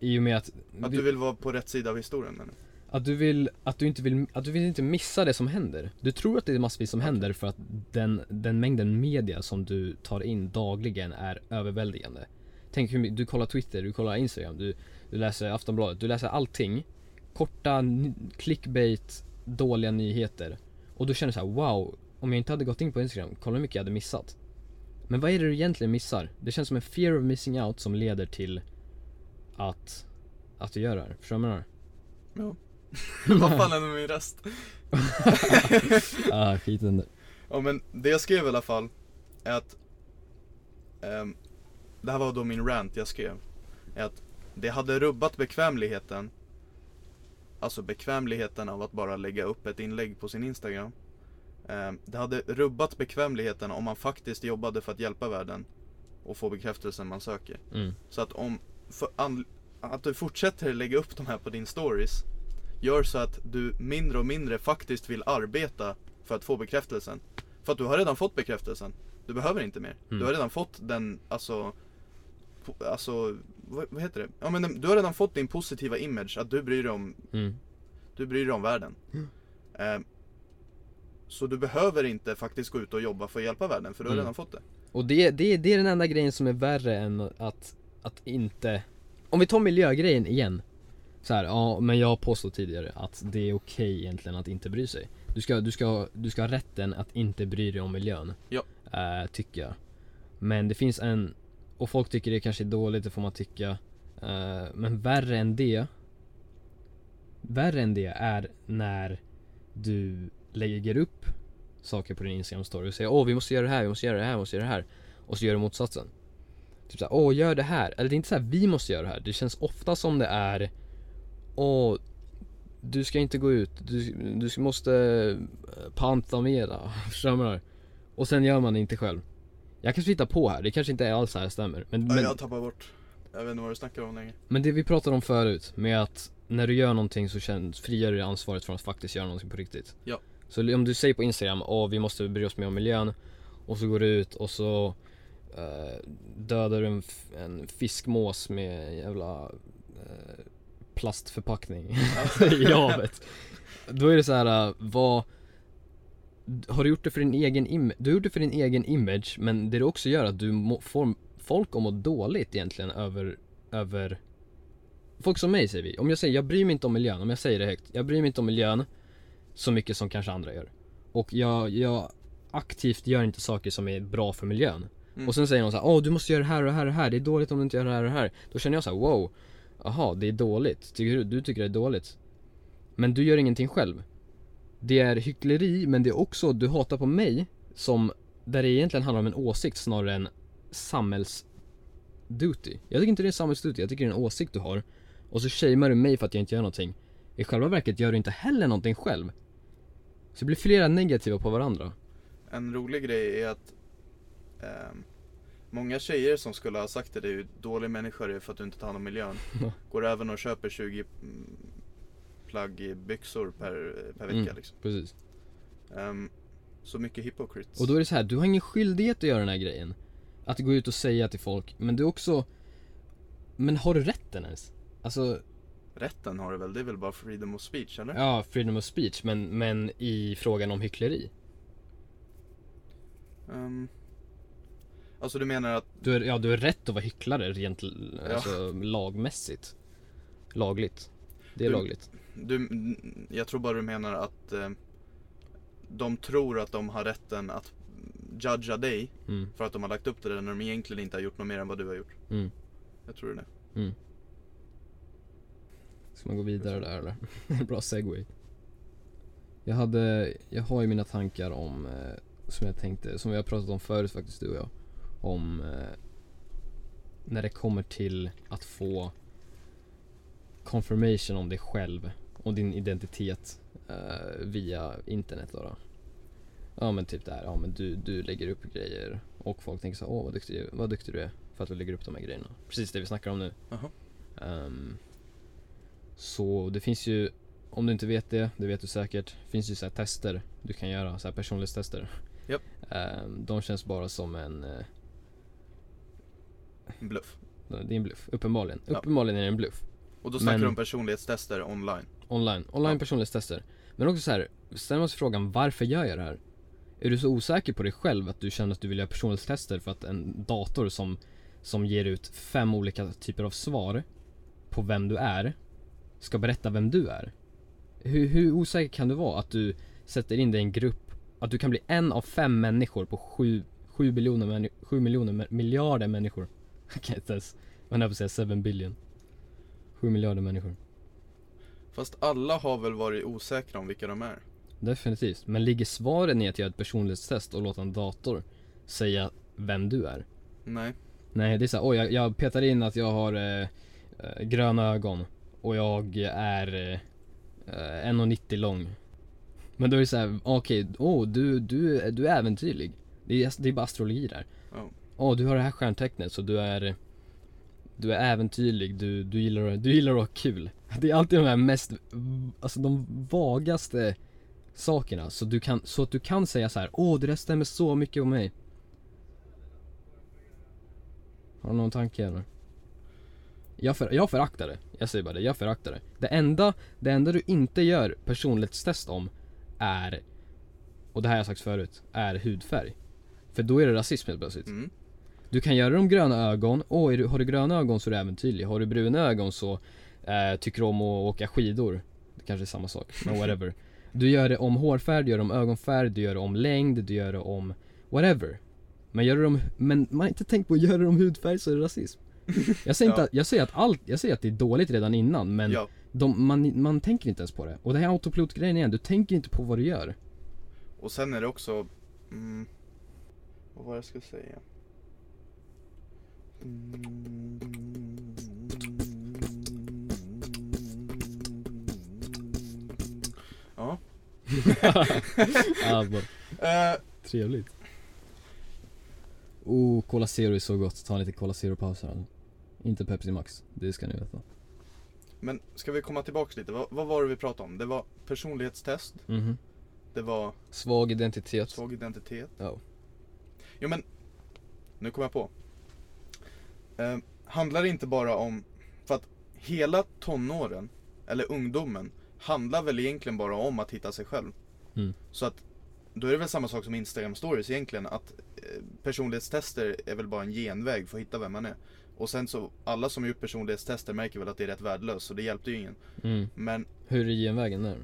I och med att, Att vi- du vill vara på rätt sida av historien menar? Att du vill, att du inte vill, att du vill inte missa det som händer. Du tror att det är massvis som händer för att den, den mängden media som du tar in dagligen är överväldigande. Tänk hur mycket, du kollar Twitter, du kollar Instagram, du, du läser Aftonbladet, du läser allting. Korta, clickbait, dåliga nyheter. Och du känner så här: wow, om jag inte hade gått in på Instagram, kolla hur mycket jag hade missat. Men vad är det du egentligen missar? Det känns som en fear of missing out som leder till att, att du gör det här. Förstår du vad jag menar? Ja. Vad fan är min röst? ah, skit där. Ja men det jag skrev i alla fall är att ehm, Det här var då min rant jag skrev Är att det hade rubbat bekvämligheten Alltså bekvämligheten av att bara lägga upp ett inlägg på sin Instagram Ehm, Det hade rubbat bekvämligheten om man faktiskt jobbade för att hjälpa världen Och få bekräftelsen man söker Mm. Så att om för an, Att du fortsätter lägga upp de här på din stories Gör så att du mindre och mindre faktiskt vill arbeta för att få bekräftelsen För att du har redan fått bekräftelsen Du behöver inte mer Mm. Du har redan fått den, alltså Alltså, vad, vad heter det? Ja men den- du har redan fått din positiva image att du bryr dig om Mm. Du bryr dig om världen Mm. Ehm, Så du behöver inte faktiskt gå ut och jobba för att hjälpa världen för du har Mm. redan fått det Och det, det, det är den enda grejen som är värre än att, att inte Om vi tar miljögrejen igen så här, ja men jag påstod tidigare att det är okej egentligen att inte bry sig. Du ska, du ska, du ska ha rätten att inte bry dig om miljön Ja. eh, Tycker jag. Men det finns en Och folk tycker det kanske är dåligt, det får man tycka eh, Men värre än det Värre än det är när du lägger upp saker på din Instagram story och säger åh vi måste göra det här, vi måste göra det här, vi måste göra det här. Och så gör du motsatsen. Typ såhär, åh gör det här, eller det är inte såhär vi måste göra det här, det känns ofta som det är Åh du ska inte gå ut, du, du måste eh, panta mera, förstår menar? Och sen gör man det inte själv. Jag kanske hittar på här, det kanske inte är alls här stämmer. Men, Ja, men, Jag tappar bort. Jag vet inte vad du snackar om längre. Men det vi pratade om förut med att när du gör någonting så känns, frigör du ansvaret från att faktiskt göra någonting på riktigt. Ja. Så om du säger på Instagram, åh vi måste bry oss mer om miljön. Och så går du ut och så eh, dödar du en, en fiskmås med en jävla eh, plastförpackning i havet. Då är det så här, uh, vad Har du gjort det för din egen image? Du har gjort det för din egen image men det du också gör är att du må, får folk att må dåligt egentligen över, över Folk som mig säger vi, om jag säger jag bryr mig inte om miljön, om jag säger det högt Jag bryr mig inte om miljön så mycket som kanske andra gör. Och jag, jag aktivt gör inte saker som är bra för miljön. Mm. Och sen säger någon så här, åh du måste göra det här och det här och det här, det är dåligt om du inte gör det här och det här. Då känner jag så här, wow Jaha, det är dåligt, tycker du, du tycker det är dåligt. Men du gör ingenting själv. Det är hyckleri, men det är också, du hatar på mig som Där det egentligen handlar om en åsikt snarare än samhälls duty Jag tycker inte det är samhällsduty, jag tycker det är en åsikt du har. Och så shamear du mig för att jag inte gör någonting. I själva verket gör du inte heller någonting själv. Så det blir flera negativa på varandra. En rolig grej är att eh, Många tjejer som skulle ha sagt till dig hur dålig människa du är för att du inte tar hand om miljön. Går även och köper 20 mm, plagg byxor per, per vecka Mm. liksom Precis Ehm, Så mycket hypocrites Och då är det så här, du har ingen skyldighet att göra den här grejen Att gå ut och säga till folk, men du också Men har du rätten ens? Alltså, Rätten har du väl, det är väl bara freedom of speech eller? ja, freedom of speech, men, men i frågan om hyckleri Ehm, alltså du menar att, du är, Ja, du är rätt att vara hycklare rent l- alltså, lagmässigt. Lagligt. Det är Du- lagligt. du, jag tror bara du menar att ehm, De tror att de har rätten att judga dig mm, för att de har lagt upp det där när de egentligen inte har gjort något mer än vad du har gjort. Mm, Jag tror det. Mm. Ska man gå vidare där eller? Bra segway. Jag hade, jag har ju mina tankar om eh, Som jag tänkte, som vi har pratat om förut faktiskt du och jag Om eh, När det kommer till att få Confirmation om dig själv och din identitet eh, via internet då, då. Ja men typ där, ja men du, du lägger upp grejer och folk tänker så här, åh vad duktig, vad duktig du är för att du lägger upp de här grejerna. Precis det vi snackar om nu. Ehm, så det finns ju, om du inte vet det, det vet du säkert, finns ju så här tester du kan göra, så här personlighetstester. Japp. Ehm, de känns bara som en, eh, Bluff det är en bluff, uppenbarligen. Ja. Uppenbarligen är det en bluff. Och då snackar Men- du om personlighetstester online Online, online Ja. personlighetstester. Men också så här, ställer man sig frågan varför gör jag det här? Är du så osäker på dig själv att du känner att du vill göra personlighetstester för att en dator som, som ger ut fem olika typer av svar på vem du är ska berätta vem du är? Hur, hur osäker kan du vara att du sätter in dig i en grupp, att du kan bli en av fem människor på sju, sju biljoner, männi- sju miljoner, miljarder människor? Inte ens, man höll på att säga 7 billion. Sju miljarder människor. Fast alla har väl varit osäkra om vilka de är? Definitivt. Men ligger svaren i att göra ett personlighetstest och låta en dator säga vem du är? Nej. Nej, det är såhär, oj jag, jag petar in att jag har eh, eh, gröna ögon och jag är eh, eh, 1,90 lång. Men då är det såhär, okej, åh du, du, du är äventyrlig. Det är, det är bara astrologi där. Ja. Åh, du har det här stjärntecknet så du är Du är äventyrlig, du, du, gillar, du gillar att ha kul. Det är alltid de här mest, alltså de vagaste sakerna så, du kan, så att du kan säga så här: åh det där stämmer så mycket på mig. Har du någon tanke eller? Jag, för, jag föraktar det, jag säger bara det, jag föraktar det. Det enda, det enda du inte gör personlighetstest om är, och det här har jag sagt förut, är hudfärg. För då är det rasism helt plötsligt. Mm. Du kan göra dem gröna ögon, du, har du gröna ögon så är du äventyrlig. Har du bruna ögon så eh, tycker du om att åka skidor. Det kanske är samma sak, men whatever. Du gör det om hårfärg, du gör det om ögonfärg, du gör det om längd, du gör det om whatever. Men gör det om, men man har inte tänkt på att göra det om hudfärg så är det rasism. Jag säger, inte, Ja. att, jag säger att allt, jag säger att det är dåligt redan innan men Ja. de, man, man tänker inte ens på det. Och det här autopilot-grejen igen, du tänker inte på vad du gör. Och sen är det också, mm, vad var det jag skulle säga? Ja. bara, Eh, trevligt. Oh, Cola Zero är så gott. Ta en liten Cola Zero-paus här. alltså. Inte Pepsi Max, det ska ni veta. men ska vi komma tillbaks lite? Vad, vad var det vi pratade om? Det var personlighetstest, Mhm. det var Svag identitet. svag identitet. Ja. Jo men, nu kom jag på. Eh, handlar inte bara om, för att hela tonåren, eller ungdomen, handlar väl egentligen bara om att hitta sig själv. Mm. Så att, då är det väl samma sak som Instagram stories egentligen, att eh, personlighetstester är väl bara en genväg för att hitta vem man är. Och sen så, alla som gjort personlighetstester märker väl att det är rätt värdelöst, så det hjälpte ju ingen. Mm. Men Hur är genvägen där?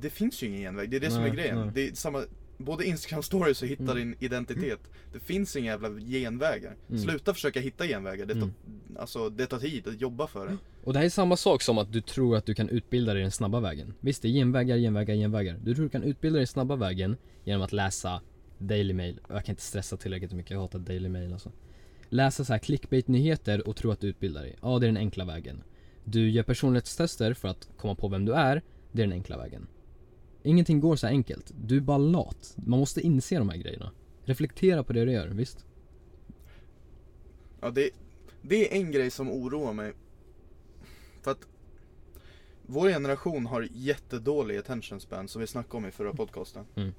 det finns ju ingen genväg, det är det som är Nej, grejen. nej. Det är samma, både Instagram stories och hitta Mm. din identitet. Det finns inga jävla genvägar. Mm. Sluta försöka hitta genvägar, det tar, Mm. alltså, det tar tid att jobba för det. Och det här är samma sak som att du tror att du kan utbilda dig den snabba vägen. Visst, det är genvägar, genvägar, genvägar. Du tror du kan utbilda dig den snabba vägen genom att läsa Daily Mail. Jag kan inte stressa tillräckligt mycket, jag hatar Daily Mail alltså. Läsa så här clickbait-nyheter och tro att du utbildar dig. Ja, det är den enkla vägen. Du gör personlighetstester för att komma på vem du är. Det är den enkla vägen. Ingenting går så enkelt. Du är bara lat. Man måste inse de här grejerna. Reflektera på det du gör, visst? Ja, det, det är en grej som oroar mig. För att vår generation har jättedålig attention span som vi snackade om i förra podcasten. Mm.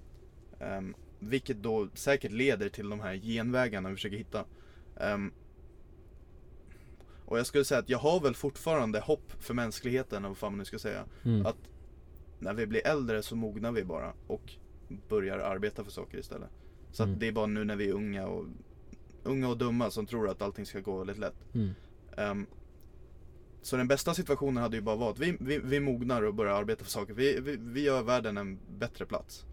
Ehm, vilket då säkert leder till de här genvägarna vi försöker hitta. Ehm, och jag skulle säga att jag har väl fortfarande hopp för mänskligheten, eller vad fan man nu ska säga. Mm. Att när vi blir äldre så mognar vi bara och börjar arbeta för saker istället. Så Mm. det är bara nu när vi är unga och, unga och dumma som tror att allting ska gå väldigt lätt. Mm. Ehm, så den bästa situationen hade ju bara varit, vi, vi, vi mognar och börjar arbeta för saker. Vi, vi, vi gör världen en bättre plats.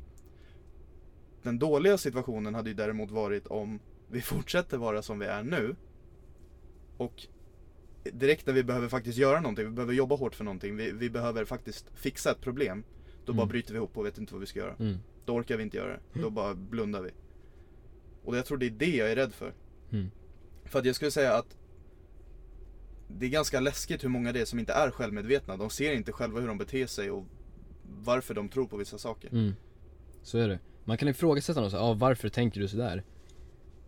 Den dåliga situationen hade ju däremot varit om vi fortsätter vara som vi är nu. Och direkt när vi behöver faktiskt göra någonting, vi behöver jobba hårt för någonting, vi, vi behöver faktiskt fixa ett problem. Då bara Mm. bryter vi ihop och vet inte vad vi ska göra. Mm. Då orkar vi inte göra det. Då bara blundar vi. Och jag tror det är det jag är rädd för. Mm. För att jag skulle säga att det är ganska läskigt hur många det är som inte är självmedvetna. De ser inte själva hur de beter sig och varför de tror på vissa saker. Mm. Så är det. Man kan ifrågasätta något ah, varför tänker du sådär?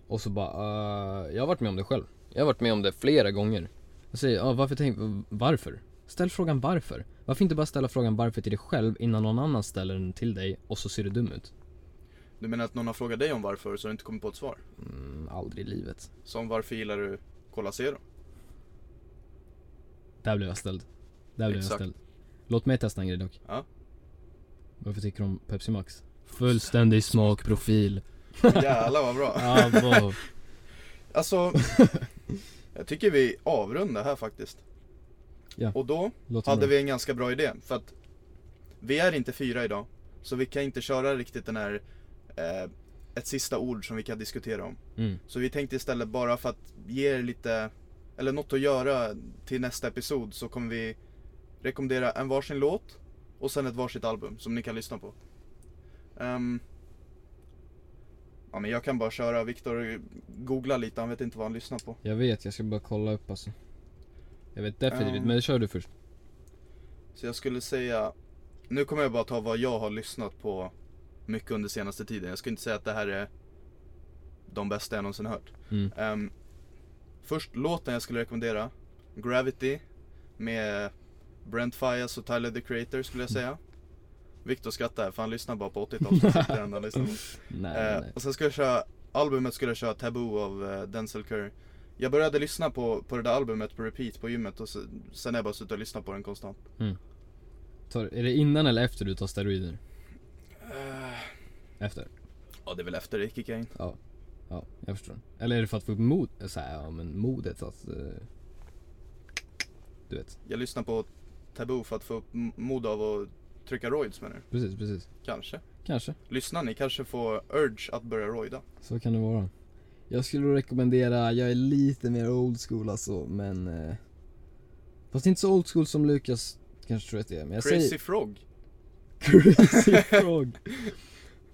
Och så bara, uh, jag har varit med om det själv. Jag har varit med om det flera gånger. Jag säger, ah, varför tänk, varför? Ställ frågan varför. Varför inte bara ställa frågan varför till dig själv innan någon annan ställer den till dig och så ser du dum ut? Du menar att någon har frågat dig om varför så har du inte kommit på ett svar? Mm, aldrig i livet. Som varför gillar du Cola Zero? Där blev jag ställd. Där blev jag Exakt. ställd. Låt mig testa en grej dock. Ja. Varför tycker du om Pepsi Max? Fullständig smakprofil. Jävlar vad bra. Ah, wow. Alltså, jag tycker vi avrundar här faktiskt. Ja. Och då Låter hade bra. vi en ganska bra idé. För att vi är inte fyra idag. Så vi kan inte köra riktigt den här, eh, ett sista ord som vi kan diskutera om. Mm. Så vi tänkte istället bara för att ge er lite, eller något att göra till nästa episod så kommer vi rekommendera en varsin låt och sen ett varsitt album som ni kan lyssna på. Ehm, ja men jag kan bara köra, Viktor googla lite, han vet inte vad han lyssnar på. Jag vet, jag ska bara kolla upp alltså. Jag vet definitivt, Ehm. men kör du först. Så jag skulle säga, nu kommer jag bara ta vad jag har lyssnat på mycket under senaste tiden. Jag skulle inte säga att det här är de bästa jag någonsin hört. Mm. Ehm, först låten jag skulle rekommendera, Gravity med Brent Fias och Tyler the Creator skulle jag säga. Viktor skrattar för han lyssnar bara på 80-talet. Det enda han lyssnar på. Nej, Eh, nej. och sen ska jag köra, albumet skulle jag köra Taboo av eh, Denzel Curry. Jag började lyssna på, på det där albumet på repeat på gymmet och så, sen har jag bara suttit och lyssnat på den konstant. Tar, är det innan eller efter du tar steroider? Efter? Ja det är väl efter det kickade in. Ja. Ja, jag förstår. Eller är det för att få upp mod, så här, ja men modet att... eh, du vet. Jag lyssnar på Taboo för att få upp mod av att trycka roids med det. Precis, precis. Kanske. Kanske. Lyssnar ni kanske får urge att börja roida. Så kan det vara. Jag skulle rekommendera, jag är lite mer old school alltså, men... Eh, fast inte så old school som Lukas kanske tror att det är, men jag Crazy säger... Frog. Crazy Frog.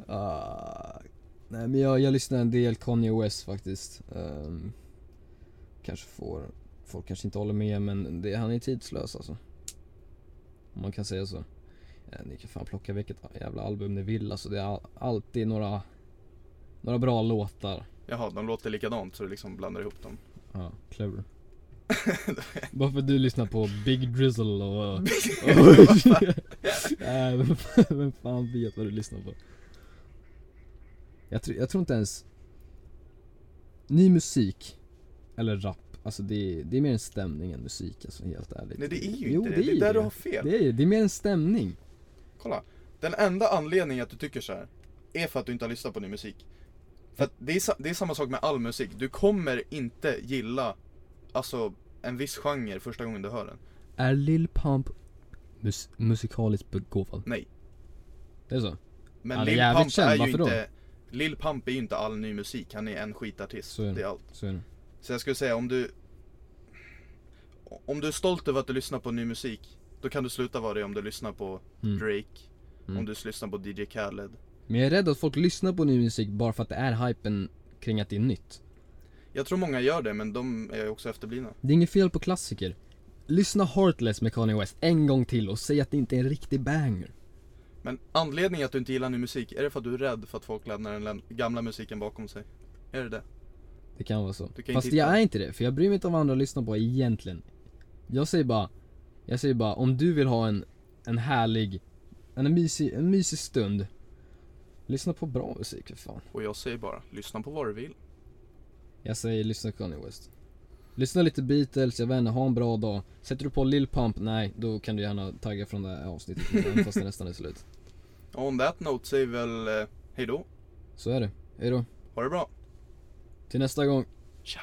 Ah, nej men jag, jag lyssnar en del Kanye West faktiskt. Ehm, kanske får, folk kanske inte håller med men det, han är tidslös alltså. Om man kan säga så. Ja, ni kan fan plocka vilket jävla album ni vill alltså. Det är all, alltid några, några bra låtar. Jaha, de låter likadant så du liksom blandar ihop dem. Ja, clever. Bara för att du lyssnar på Big Drizzle och... och Nej, vem, fan- vem fan vet vad du lyssnar på? Jag, tror- jag tror inte ens... Ny musik, eller rap, alltså det är, det är mer en stämning än musik alltså helt ärligt. Nej det är ju Jo, inte det, det är ju där det. du har fel. Det är, det är mer en stämning. Kolla. Den enda anledningen att du tycker så här är för att du inte har lyssnat på ny musik. För att det är, det är samma sak med all musik. Du kommer inte gilla, alltså en viss genre första gången du hör den. Är Lil Pump mus- musikaliskt begåvad? Nej. Det är så? Men Han är Lil jävligt Pump känd, är ju varför då? inte, Lil Pump är ju inte all ny musik. Han är en skitartist. Så är det. det är allt. Så är det. Så jag skulle säga om du Om du är stolt över att du lyssnar på ny musik Då kan du sluta vara det om du lyssnar på Mm. Drake Mm. Om du lyssnar på DJ Khaled Men jag är rädd att folk lyssnar på ny musik bara för att det är hypen kring att det är nytt. Jag tror många gör det men de är också efterblivna Det är inget fel på klassiker. Lyssna Heartless med Kanye West en gång till och säg att det inte är en riktig banger. Men anledningen att du inte gillar ny musik, är det för att du är rädd för att folk lämnar den gamla musiken bakom sig? Är det det? Det kan vara så. Fast inte jag hitta- är inte det, för jag bryr mig inte om vad andra lyssnar på egentligen. Jag säger bara, jag säger bara om du vill ha en, en härlig, en mysig, en mysig stund. Lyssna på bra musik för fan. Och jag säger bara, lyssna på vad du vill Jag säger lyssna på Kanye West. Lyssna lite Beatles, jag vet inte, ha en bra dag. Sätter du på Lil Pump, nej, då kan du gärna tagga från det här avsnittet fast det nästan är slut. On that note säger vi väl eh, hejdå, Så är det. Hejdå. ha det bra, Till nästa gång. tja!